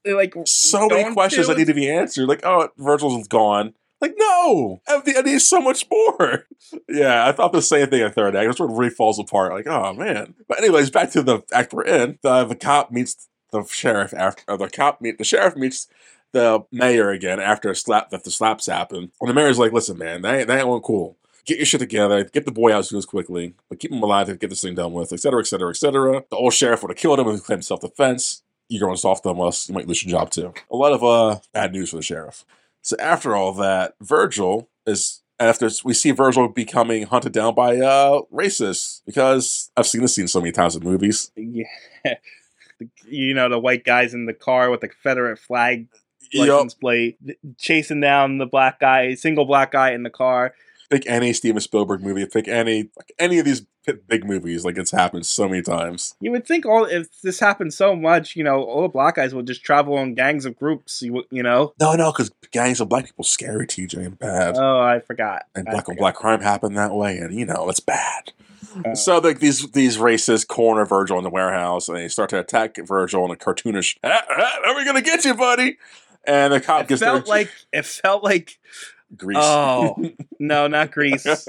like So many questions that need to be answered. Like, oh, Virgil's gone. Like, no, I need- I so much more. Yeah, I thought the same thing at third act. That's where it really falls apart. Like, oh man. But anyways, back to the act we're in. The the cop meets the sheriff after. The cop meet the sheriff meets the mayor again after a slap that the slaps happen. And the mayor's like, listen, man, that that ain't one cool. Get your shit together. Get the boy out as soon as quickly, but keep him alive to get this thing done with, et cetera, et cetera, et cetera. The old sheriff would have killed him and claimed self defense. You're going soft on us. You might lose your job too. A lot of uh bad news for the sheriff. So after all that, Virgil is after we see Virgil becoming hunted down by uh racists because I've seen this scene so many times in movies. Yeah. You know, the white guys in the car with the Confederate flag License plate, chasing down the black guy, single black guy in the car. Pick any Steven Spielberg movie. Pick any like any of these big movies. Like it's happened so many times. You would think all if this happened so much, you know, all the black guys would just travel in gangs of groups. You you know. No, no, because gangs of black people scary, TJ, and bad. Oh, I forgot. and I black on black crime happened that way, and you know it's bad. Uh, so like these these racists corner Virgil in the warehouse, and they start to attack Virgil in a cartoonish. "Ah, ah, are we gonna get you, buddy? And the cop It gets felt there. like it felt like Grease. oh no, not Grease,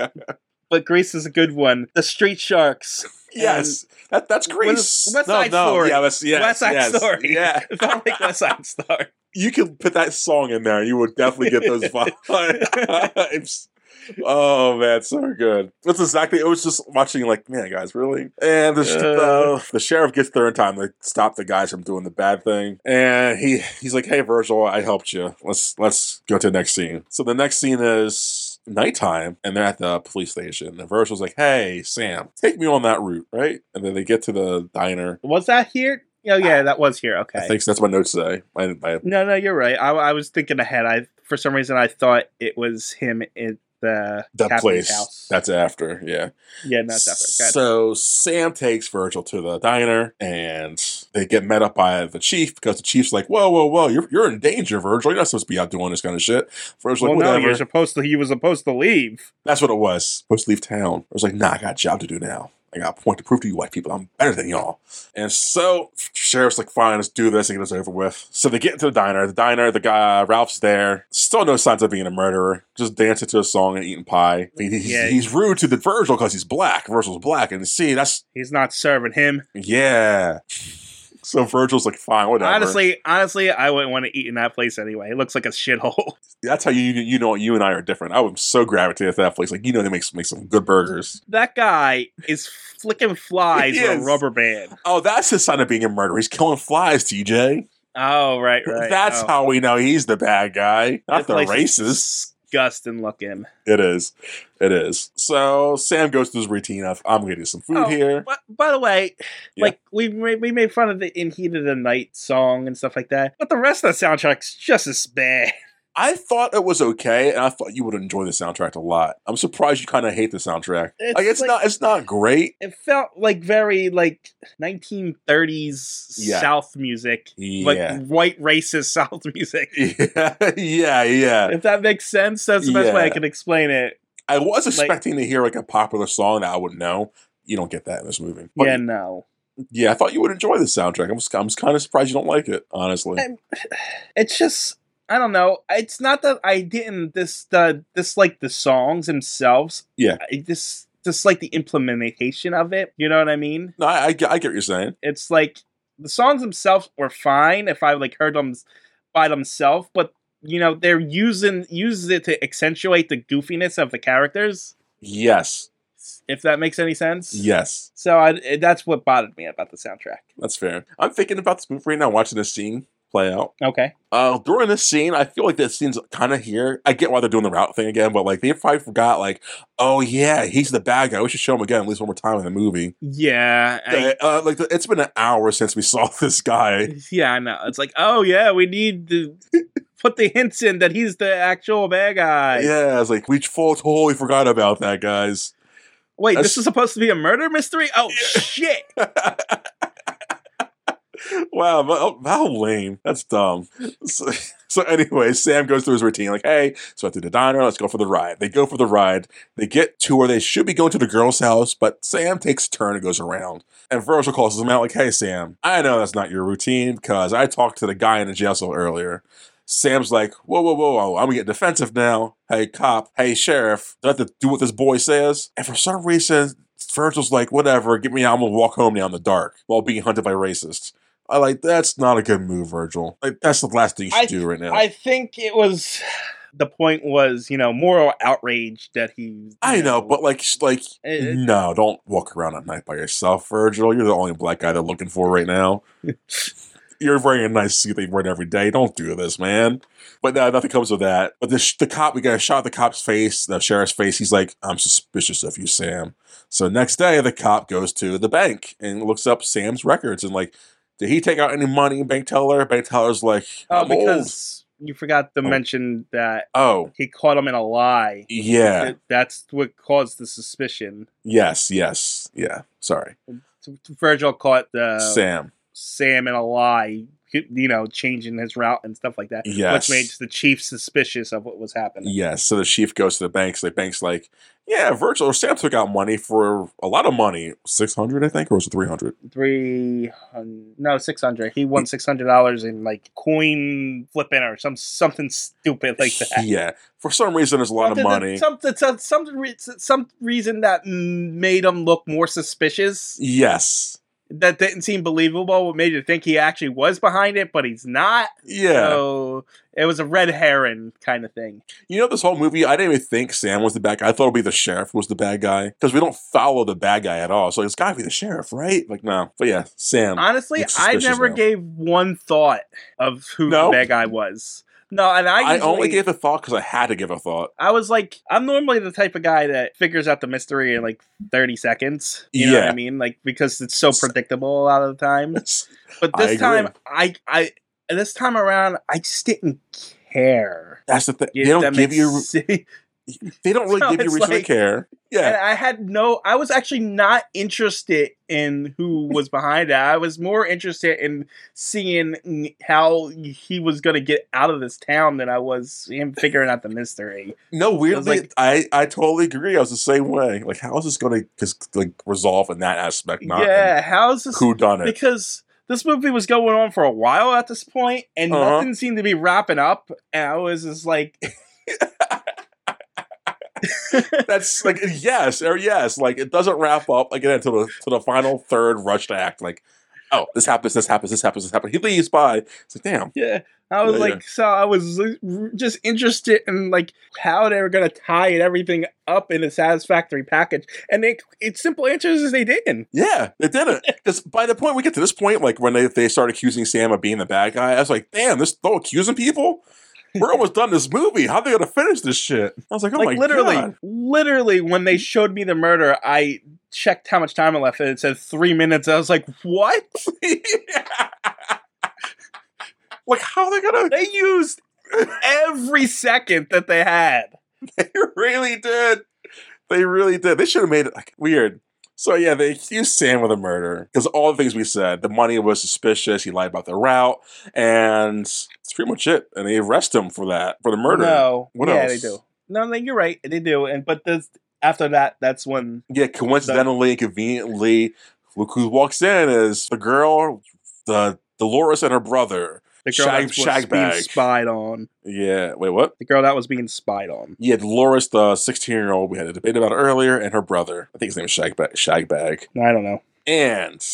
but Grease is a good one. The Street Sharks. yes, that that's West- Grease. West Side Story. Yeah, West, yes, West Side yes, Story. Yeah, It felt like West Side Story. You can put that song in there. You would definitely get those vibes. oh man, so good. That's exactly. It was just watching, like, man, guys, really. And the Uh. the, the sheriff gets there in time to stop the guys from doing the bad thing. And he he's like, "Hey, Virgil, I helped you. Let's let's go to the next scene." So the next scene is nighttime, and they're at the police station. And Virgil's like, "Hey, Sam, take me on that route, right?" And then they get to the diner. Was that here? Oh yeah, that was here. Okay. I think that's what my notes say. My, my, No, no, you're right. I, I was thinking ahead. I for some reason I thought it was him at the that place. house. That's after, yeah. yeah, not that So Sam takes Virgil to the diner, and they get met up by the chief because the chief's like, "Whoa, whoa, whoa! You're you're in danger, Virgil. You're not supposed to be out doing this kind of shit." Virgil's well, like, no, you're supposed to. He was supposed to leave. That's what it was. Supposed to leave town. I was like, "Nah, I got a job to do now. I got a point to prove to you white people I'm better than y'all." And so sheriff's like, "Fine, let's do this and get this over with." So they get into the diner. The diner, the guy Ralph's there. Still no signs of being a murderer. Just dancing to a song and eating pie. He- He's, Yeah. he's rude to the Virgil because he's black. Virgil's black, and see, that's He's not serving him. yeah. So Virgil's like, fine, whatever. Honestly, honestly, I wouldn't want to eat in that place anyway. It looks like a shithole. that's how you you know you and I are different. I would so gravitate to that place. Like you know, they make make some good burgers. That guy is flicking flies with a rubber band. Oh, that's his sign of being a murderer. He's killing flies, TJ. Oh, right, right. that's oh. how we know he's the bad guy, not That the place is racist. Disgusting looking. It is, it is. So Sam goes through his routine of I'm gonna do some food Oh, here. But, by the way, Yeah. like we made, we made fun of the "In Heat of the Night" song and stuff like that, but the rest of the soundtrack's just as bad. I thought it was okay, and I thought you would enjoy the soundtrack a lot. I'm surprised you kind of hate the soundtrack. It's like it's like- not, it's not great. It felt like very like 1930s Yeah. South music, Yeah. like white racist South music. Yeah, yeah, yeah. If that makes sense, that's the best way I can explain it. I was Like- expecting to hear like a popular song that I would know. You don't get that in this movie. But yeah, no, yeah, I thought you would enjoy the soundtrack. I'm I'm kind of surprised you don't like it, honestly. I'm- it's just I don't know. It's not that I didn't this the dislike the songs themselves. Yeah. I just dislike the implementation of it. You know what I mean? No, I, I, get- I get what you're saying. It's like the songs themselves were fine if I like heard them by themselves, but you know they're using uses it to accentuate the goofiness of the characters. Yes, If that makes any sense. yes, So I, that's what bothered me about the soundtrack. that's fair. I'm thinking about this movie right now, watching this scene play out. Okay. Uh, during this scene, I feel like this scene's kind of here. I get why they're doing the route thing again, but like they probably forgot, like, oh yeah, he's the bad guy. We should show him again at least one more time in the movie. Yeah. I, uh, like it's been an hour since we saw this guy. yeah, I know. It's like, oh yeah, we need to put the hints in that he's the actual bad guy. Yeah, it's like we totally forgot about that, guys. Wait, That's- this is supposed to be a murder mystery? Oh shit! wow, but- oh, how lame. That's dumb. So, so anyway, Sam goes through his routine, like, hey, so I through the diner, let's go for the ride. They go for the ride. They get to where they should be going to the girl's house, but Sam takes a turn and goes around. And Virgil calls him out, like, hey, Sam, I know that's not your routine because I talked to the guy in the jail cell earlier. Sam's like, whoa, whoa, whoa, whoa, I'm gonna get defensive now. Hey, cop, hey, sheriff, do I have to do what this boy says? And for some reason, Virgil's like, whatever, get me out, I'm gonna walk home now in the dark while being hunted by racists. I like, that's not a good move, Virgil. Like, that's the last thing you should I- do right now. I think it was the point was you know moral outrage that he. I know, but like, like, It- no, don't walk around at night by yourself, Virgil. You're the only black guy they're looking for right now. You're wearing a nice suit they wear every day. Don't do this, man. But no, nothing comes of that. But the, sh- the cop, we got a shot of the cop's face, the sheriff's face. He's like, I'm suspicious of you, Sam. So next day, the cop goes to the bank and looks up Sam's records and like, did he take out any money? Bank teller. Bank teller's like, Oh, I'm old. because you forgot to Oh. mention that Oh, he caught him in a lie. yeah. That's what caused the suspicion. Yes, yes. Yeah. Sorry. Virgil caught uh, Sam. Sam in a lie, you know, changing his route and stuff like that, Yes. which made the chief suspicious of what was happening. Yes. So the chief goes to the bank. So the bank's like, yeah, Virgil or Sam took out money for a lot of money. 600 I think, or was it 300 Three hundred, no, six hundred. He won six hundred dollars in like coin flipping or some something stupid like that. Yeah. For some reason, there's a lot of Something that- money. Something, some, some, some reason that made him look more suspicious. Yes. That didn't seem believable. What made you think he actually was behind it, but he's not. Yeah. So it was a red herring kind of thing. You know, this whole movie, I didn't even think Sam was the bad guy. I thought it'd be the sheriff was the bad guy because we don't follow the bad guy at all. So it's got to be the sheriff, right? Like, no. But yeah, Sam. Honestly, I never now. gave one thought of who No? the bad guy was. No, and I I, only gave a thought because I had to give a thought. I was like, I'm normally the type of guy that figures out the mystery in like 30 seconds. You know what Yeah. I mean? Like because it's so predictable a lot of the time. But this agree. time, I, I, this time around, I just didn't care. That's the thing. They don't give you. They don't really So give you reason like- to care. Yeah. I had no, I was actually not interested in who was behind it. I was more interested in seeing how he was going to get out of this town than I was him figuring out the mystery. No, weirdly, like- I, I totally agree. I was the same way. Like, how is this going to like resolve in that aspect? Not yeah, how's this? who done it? Because this movie was going on for a while at this point, and Uh-huh. nothing seemed to be wrapping up. And I was just like, That's like yes or yes. Like it doesn't wrap up like into the to the final third rushed act. Like, oh, this happens, this happens, this happens, this happens. He leaves by. It's like, damn. yeah. I was Yeah, like, yeah. so I was just interested in like how they were gonna tie it everything up in a satisfactory package, and they, its simple answers is they didn't. Yeah, it didn't. Because by the point we get to this point, like when they they start accusing Sam of being the bad guy, I was like, damn, this still accusing people. We're almost done this movie. How are they gonna finish this shit? I was like, oh like my literally, god. literally, when they showed me the murder, I checked how much time I left, and it said three minutes. I was like, what? like how are they gonna? They used every second that they had. They really did. They really did. They should have made it like weird. So yeah, they accused Sam of the murder because all the things we said. The money was suspicious. He lied about the route, and that's pretty much it. And they arrest him for that for the murder. No, What yeah, else? they do. No, no, you're right. They do. And but this after that, that's when Yeah, coincidentally, conveniently, look who walks in is the girl, the Dolores and her brother. The girl Shag- that was shag being bag. spied on. Yeah, wait, what? The girl that was being spied on. Yeah, Dolores, the sixteen-year-old we had a debate about earlier, and her brother. I think his name is Shagbag. Shagbag. I don't know. And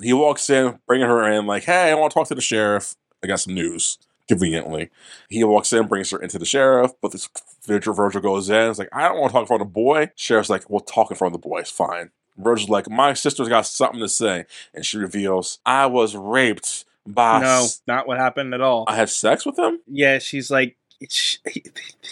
he walks in, bringing her in, like, hey, I want to talk to the sheriff. I got some news. Conveniently, he walks in, brings her into the sheriff, but this Virgil, Virgil goes in. It's like, I don't want to talk in front of the boy. Sheriff's like, we'll talk in front of the boy. It's fine. Virgil's like, my sister's got something to say. And she reveals, I was raped by. no, not what happened at all. I had sex with him? yeah, she's like, it's, he-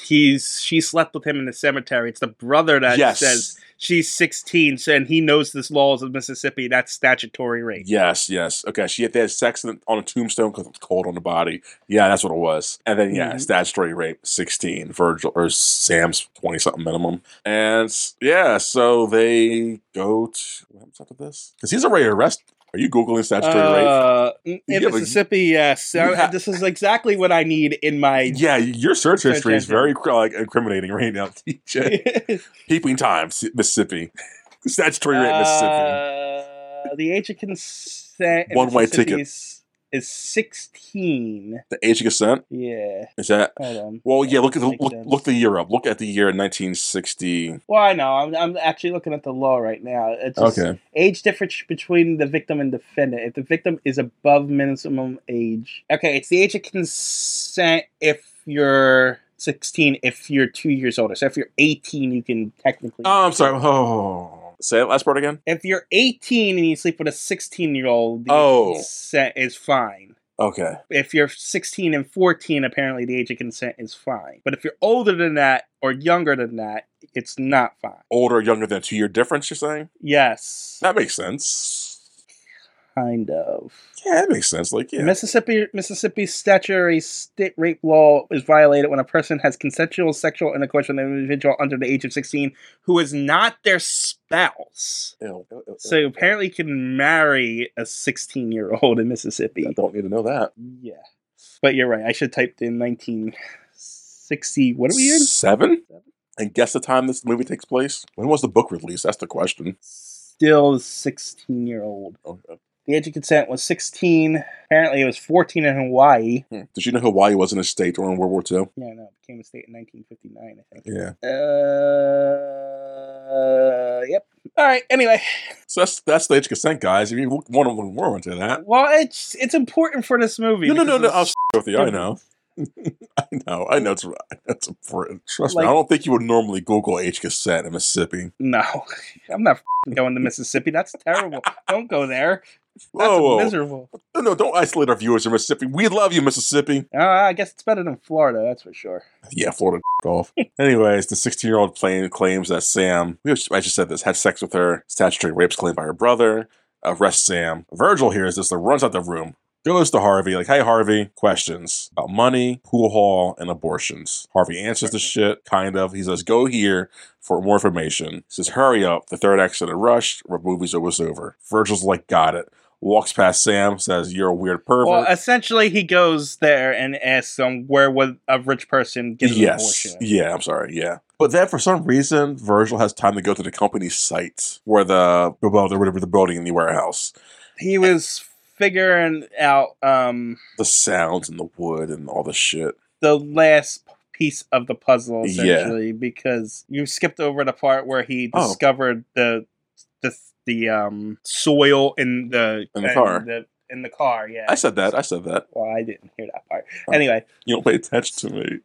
he's she slept with him in the cemetery. It's the brother that yes. says she's 16, so- and he knows this laws of Mississippi. That's statutory rape. Yes, yes. Okay, she had, they had sex on a tombstone because it's cold on the body. Yeah, that's what it was. And then, yeah, Mhm. statutory rape, 16. Virgil, or Sam's 20 something minimum. And yeah, so they go to. What happens after this? Because he's already arrested. Are you Googling statutory rape? Uh, in Yeah, but Mississippi, yes. you Uh, this is exactly what I need in my. Yeah, your search Search history is very like incriminating right now, TJ. Peeping Tom, Mississippi. Statutory rape, Mississippi. Uh, the age of consent One-way Mississippi ticket. Is, is 16. The age of consent Yeah. is that? Well, yeah. Look at the look, sense. look the year up. Look at the year 1960. Well, I know. I'm, I'm actually looking at the law right now. It's Okay. age difference between the victim and defendant. If the victim is above minimum age, okay, it's the age of consent if you're 16. If you're two years older, so if you're 18, you can technically. Oh, I'm sorry. Oh, oh, oh, oh say that last part again. if you're 18 and you sleep with a 16 year old, the Oh. age of consent is fine. Okay. If you're 16 and 14, apparently the age of consent is fine. But if you're older than that or younger than that, it's not fine. Older, younger than two year difference. You're saying Yes. that makes sense. Kind of. Yeah, that makes sense. Like, yeah. Mississippi Mississippi statutory state rape law is violated when a person has consensual sexual intercourse with an individual under the age of 16 who is not their spouse. Ew, ew, ew, So apparently you can marry a 16 year old in Mississippi. I don't need to know that. Yeah. But you're right. I should type in 1960. What are we in? Seven? And guess the time this movie takes place? When was the book released? That's the question. Still 16 year old. Oh, uh, The age of consent was 16. Apparently it was 14 in Hawaii. hmm. Did you know Hawaii wasn't a state during World War II? Yeah, no, it became a state in 1959, I think. Yeah. Uh, yep. All right. Anyway, So that's that's the age of consent, guys. If you want to learn more into that. well, it's it's important for this movie. No, no, no, no. I'll s- with you. I know. I know. I know. It's it's important. Trust Like- me. I don't think you would normally Google age consent in Mississippi. No, I'm not going to Mississippi. That's terrible. Don't go there. That's Whoa, whoa. miserable. No, no, don't isolate our viewers in Mississippi. We love you, Mississippi. Uh, I guess it's better than Florida. That's for sure. Yeah, Florida off. Anyways, the 16 year old claim, claims that Sam, I just said this, had sex with her. Statutory rapes claimed by her brother. Arrests Sam. Virgil hears this, and runs out the room. Goes to Harvey, like, hey, Harvey, questions about money, pool hall, and abortions. Harvey answers the shit, kind of. He says, go here for more information. He says, hurry up. The third in a rush. Movie's almost over. Virgil's like, got it. Walks past Sam, says, you're a weird pervert. Well, essentially, he goes there and asks them where would a rich person get an yes. abortion. Yeah, I'm sorry. Yeah. But then for some reason, Virgil has time to go to the company's site where the well, the whatever the building in the warehouse, He was figuring out um, the sounds and the wood and all the shit. the last piece of the puzzle, Yeah. essentially, because you skipped over the part where he Oh. discovered the the the um, soil in the In the car. the, in the car. Yeah, I said that. I said that. Well, I didn't hear that part. Oh. Anyway, You don't pay attention to me.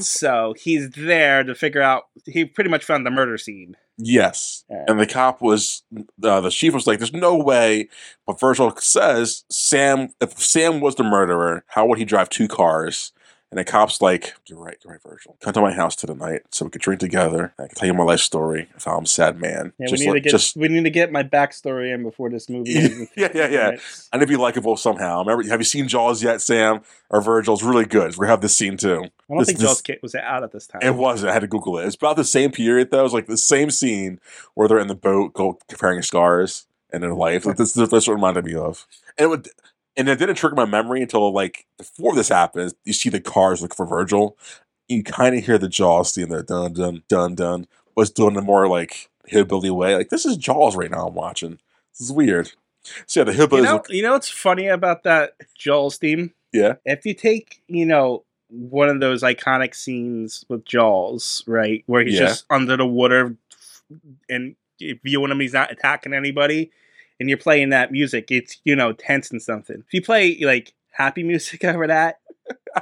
so he's there to figure out. He pretty much found the murder scene. Yes. And the cop was uh, the chief was like, "There's no way." But Virgil says, "Sam, if Sam was the murderer, how would he drive two cars?" And the cop's like, "You're right, you're right, Virgil. Come to my house tonight so we could drink together. I can tell you my life story if I'm a sad man. Yeah, just we need like, to get just we need to get my backstory in before this movie. yeah, yeah, yeah. Right. And it'd be likable somehow. Remember, have you seen Jaws yet, Sam? Or Virgil's really good. We have this scene too. I don't This- think this- Jaws Kit was out at this time. It wasn't. I had to Google it. It's about the same period though. It's like the same scene where they're in the boat, comparing scars and their life. Like this, this, that's what reminded me of. And it would, and it didn't trigger my memory until like before this happens. You see the cars look for Virgil. You kind of hear the Jaws theme there, dun dun dun dun. Was doing a more like hillbilly way. Like this is Jaws right now. I'm watching. This is weird. So yeah, the hillbillies. You know, look- you know what's funny about that Jaws theme? Yeah. If you take, you know, one of those iconic scenes with Jaws, right, where he's Yeah. just under the water and viewing him, he's not attacking anybody, and you're playing that music, it's you know tense and something. If you play like happy music over that,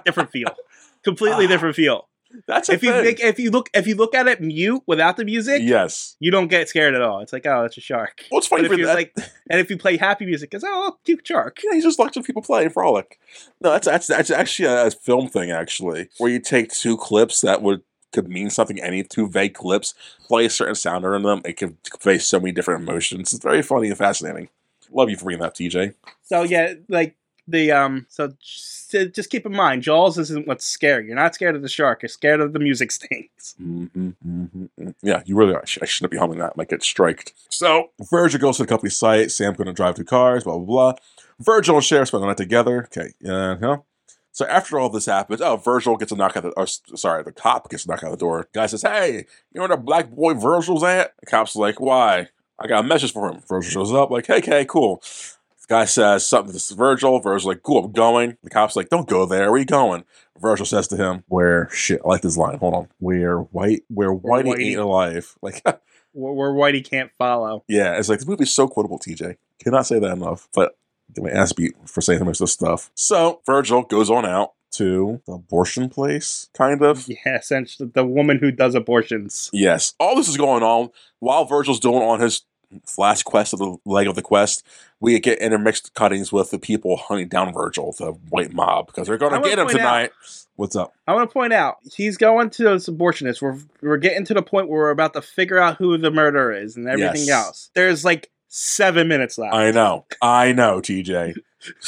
different feel, completely Ah, different feel. that's a If you thing. make, if you look if you look at it mute without the music, yes. you don't get scared at all. It's like oh, it's a shark. Well, it's funny for that. like, and if you play happy music, it's oh, cute shark. Yeah, he's just watching people play and frolic. No, that's that's that's actually a, a film thing actually, where you take two clips that would could mean something, any two vague clips, play a certain sound in them, it could convey so many different emotions. It's very funny and fascinating. Love you for bringing that, TJ. So yeah, like the um, so just, just keep in mind, Jaws isn't what's scary. You're not scared of the shark. You're scared of the music stings. Mm-hmm, mm-hmm. Yeah, you really are. I, should, I shouldn't be humming that. I might get striked. So Virgil goes to the company site. sam's going to drive two cars. Blah blah blah. Virgil and Sheriff spend the night together. Okay, yeah. So after all this happens, oh, Virgil gets a knock at the. Oh, or, sorry, the cop gets a knock at the door. Guy says, "Hey, you know where the black boy Virgil's at?" The cop's like, "Why?" I got a message for him. Virgil shows up, like, "Hey, okay, cool." The guy says something to Virgil. Virgil's like, "Cool, I'm going." The cop's like, "Don't go there. Where you going?" Virgil says to him, "Where shit." I like this line. Hold on. Where white, where whitey, Whitey- ain't alive. Like, Where, where Whitey can't follow. yeah, it's like this movie's so quotable. TJ cannot say that enough. But get my ass beat for saying most of this stuff. So Virgil goes on out to the abortion place, kind of. Yeah, essentially the woman who does abortions. Yes, all this is going on while Virgil's doing on his last quest of the leg of the quest. We get intermixed cuttings with the people hunting down Virgil, the white mob, because they're going to get him point out- tonight. What's up? I want to point out he's going to those abortionists. We're we're getting to the point where we're about to figure out who the murderer is and everything Yes. else. There's like seven minutes left. I know. I know, TJ.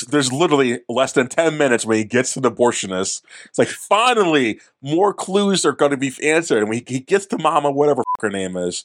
There's literally less than 10 minutes when he gets to the abortionist. It's like, finally, more clues are going to be answered. And when he, gets to Mama, whatever her name is,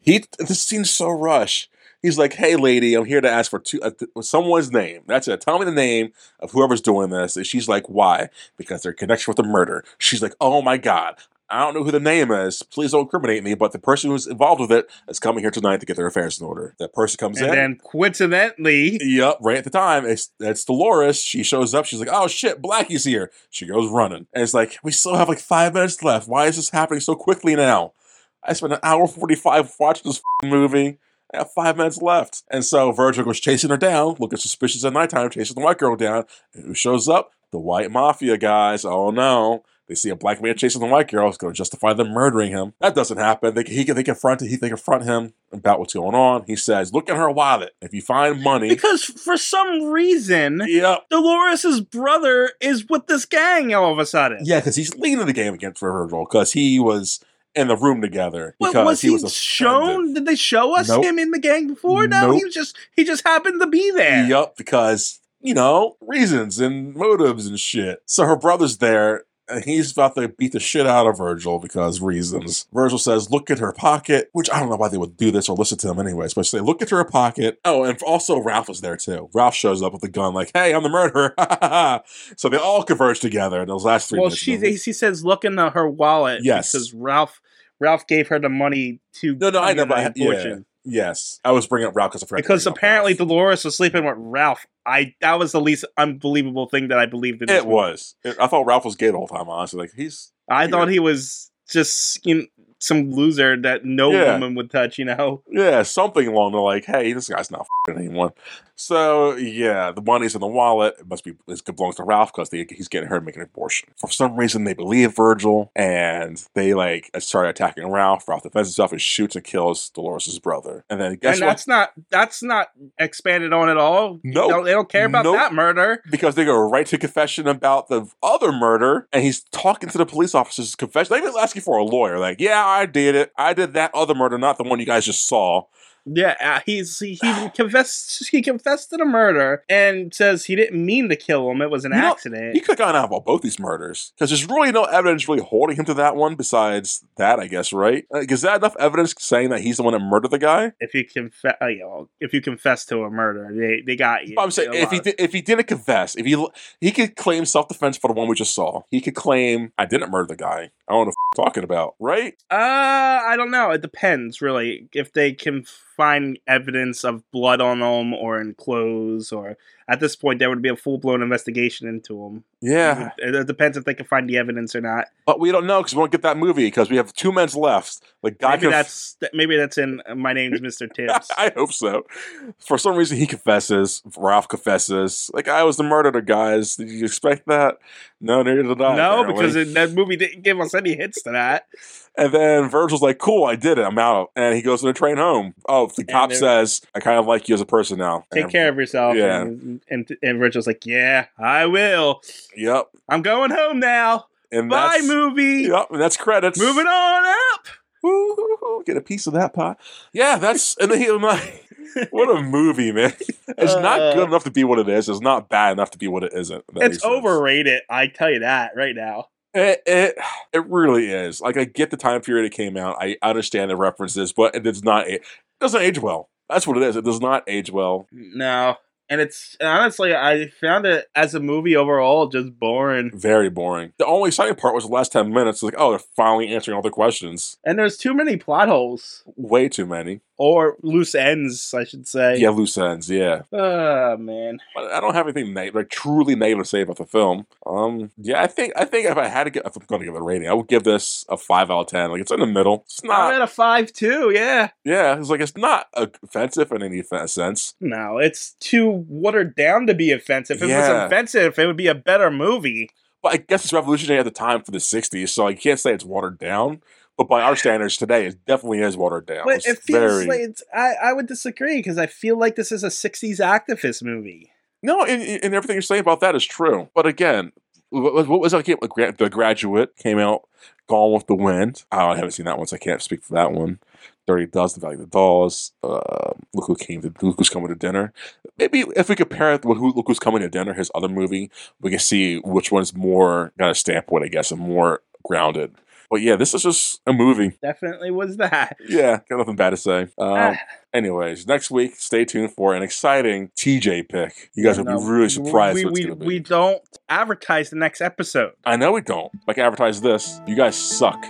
he this seems so rushed. He's like, hey, lady, I'm here to ask for two, uh, someone's name. That's it. Tell me the name of whoever's doing this. And she's like, why? Because they're connection with the murder. She's like, oh my God. I don't know who the name is. Please don't incriminate me, but the person who's involved with it is coming here tonight to get their affairs in order. That person comes in. and in. then coincidentally, Yep, right at the time, it's, it's Dolores. She shows up. She's like, "Oh shit, Blackie's here." She goes running, and it's like, "We still have like five minutes left. Why is this happening so quickly now?" I spent an hour forty-five watching this f***ing movie. I have five minutes left, and so Virgil goes chasing her down, looking suspicious at nighttime, chasing the white girl down. And who shows up? The white mafia guys. Oh no. They see a black man chasing the white girl. It's going to justify them murdering him. That doesn't happen. They, he, they confront he, they confront him about what's going on. He says, "Look at her wallet. If you find money, because for some reason, yep, Dolores's brother is with this gang all of a sudden. Yeah, because he's leading the game against Virgil because he was in the room together What, because was he, he, was shown? offended. Did they show us Nope. him in the gang before? No, he Nope. was just he just happened to be there. Yup, because you know reasons and motives and shit. So her brother's there. And he's about to beat the shit out of Virgil because reasons. Virgil says, Look at her pocket, which I don't know why they would do this or listen to him anyways, but say, Look at her pocket. Oh, and also Ralph is there too. Ralph shows up with a gun, like, Hey, I'm the murderer. so they all converge together in those last three Well, minutes. she of the movie. he says look in the, her wallet. Yes. because Ralph Ralph gave her the money to No, no, I know, but abortion. Yes. I was bringing up Ralph because I forgot Because apparently. Dolores was sleeping with Ralph. I that was the least unbelievable thing that I believed in. It movie. was. I thought Ralph was gay the whole time, honestly. Like, he's. I weird. thought he was just you know, some loser that no Yeah. woman would touch. You know. Yeah, something along the like, hey, this guy's not fing anyone. So yeah, the money's in the wallet. It must be it belongs to Ralph because he's getting her to make an abortion. For some reason, they believe Virgil, and they like start attacking Ralph. Ralph defends himself and shoots and kills Dolores' brother. And then guess and what? that's not that's not expanded on at all. No. No, they don't care about Nope. that murder. because they go right to confession about the other murder, and he's talking to the police officers' confession. They even asking for a lawyer, like, "Yeah, I did it. I did that other murder, not the one you guys just saw." Yeah, uh, he's he, he confessed he confessed to the murder and says he didn't mean to kill him. It was an You know, accident. He could have gone out about both these murders because there's really no evidence really holding him to that one besides that, I guess, right? Like, is that enough evidence saying that he's the one that murdered the guy? if you confess, uh, you know, if you confess to a murder, they they got you. But I'm saying if he did, if he didn't confess, if he he could claim self defense for the one we just saw. He could claim I didn't murder the guy. I don't know what the f- talking about, right? Uh, I don't know. It depends, really. If they can find evidence of blood on them or in clothes, or at this point, there would be a full blown investigation into him. Yeah, It, it depends if they can find the evidence or not. but we don't know because we won't get that movie because we have two minutes left. Like guy Maybe conf- that's maybe that's in uh, My Name's Mr. Tibbs. I hope so. For some reason, he confesses. Ralph confesses. Like I was the murderer, guys. Did you expect that? No, neither did I. no, apparently. because that movie didn't give us any hints to that. And then Virgil's like, "Cool, I did it. I'm out." And he goes on the train home. Oh, the cop says, "I kind of like you as a person now." Take And- care of yourself. yeah. And, and, and Rachel's like, yeah, I will. Yep. I'm going home now. And Bye, movie. Yep. And that's credits. Moving on up. Woo-hoo-hoo, Get a piece of that pie. Yeah, that's and then he like, what a movie, man. It's not Uh, good enough to be what it is. It's not bad enough to be what it isn't. if that makes It's overrated. I tell you that right now. It, it it really is. Like I get the time period it came out. I understand the references, but it does not. It doesn't age well. That's what it is. It does not age well. No. And it's honestly, I found it as a movie overall just boring. Very boring. The only exciting part was the last ten minutes. Like, oh, they're finally answering all the questions. And there's too many plot holes Way too many. Or loose ends, I should say. Yeah, loose ends. Yeah, Oh man. but I don't have anything neg- like truly negative to say about the film. Um, yeah, I think I think if I had to get, if I'm going to give it a rating, I would give this a five out of ten. Like it's in the middle. It's not. I'm at a five too, yeah. Yeah, it's like it's not offensive in any sense. No, it's too watered down to be offensive. If it Yeah. was offensive, it would be a better movie. But I guess it's revolutionary at the time for the '60s, so I can't say it's watered down. But by our standards today, it definitely is watered down. But it feels very like it's, I, I would disagree because I feel like this is a 60s activist movie. no, and, and everything you're saying about that is true. But again, what, what was that? game? The Graduate came out. Gone with the Wind. Oh, I haven't seen that one, so I can't speak for that one. Dirty Dozen, The Valley of the Dolls, uh, Look Who Came to Look Who's Coming to Dinner. Maybe if we compare it with who, Look Who's Coming to Dinner, his other movie, we can see which one's more got a standpoint, I guess, and more grounded. But yeah, this is just a movie. Definitely was that. Yeah, got nothing bad to say. Um, anyways, next week, stay tuned for an exciting TJ pick. You guys will no, be really surprised We, we, going to be. we don't advertise the next episode. I know we don't. Like, advertise this. You guys suck.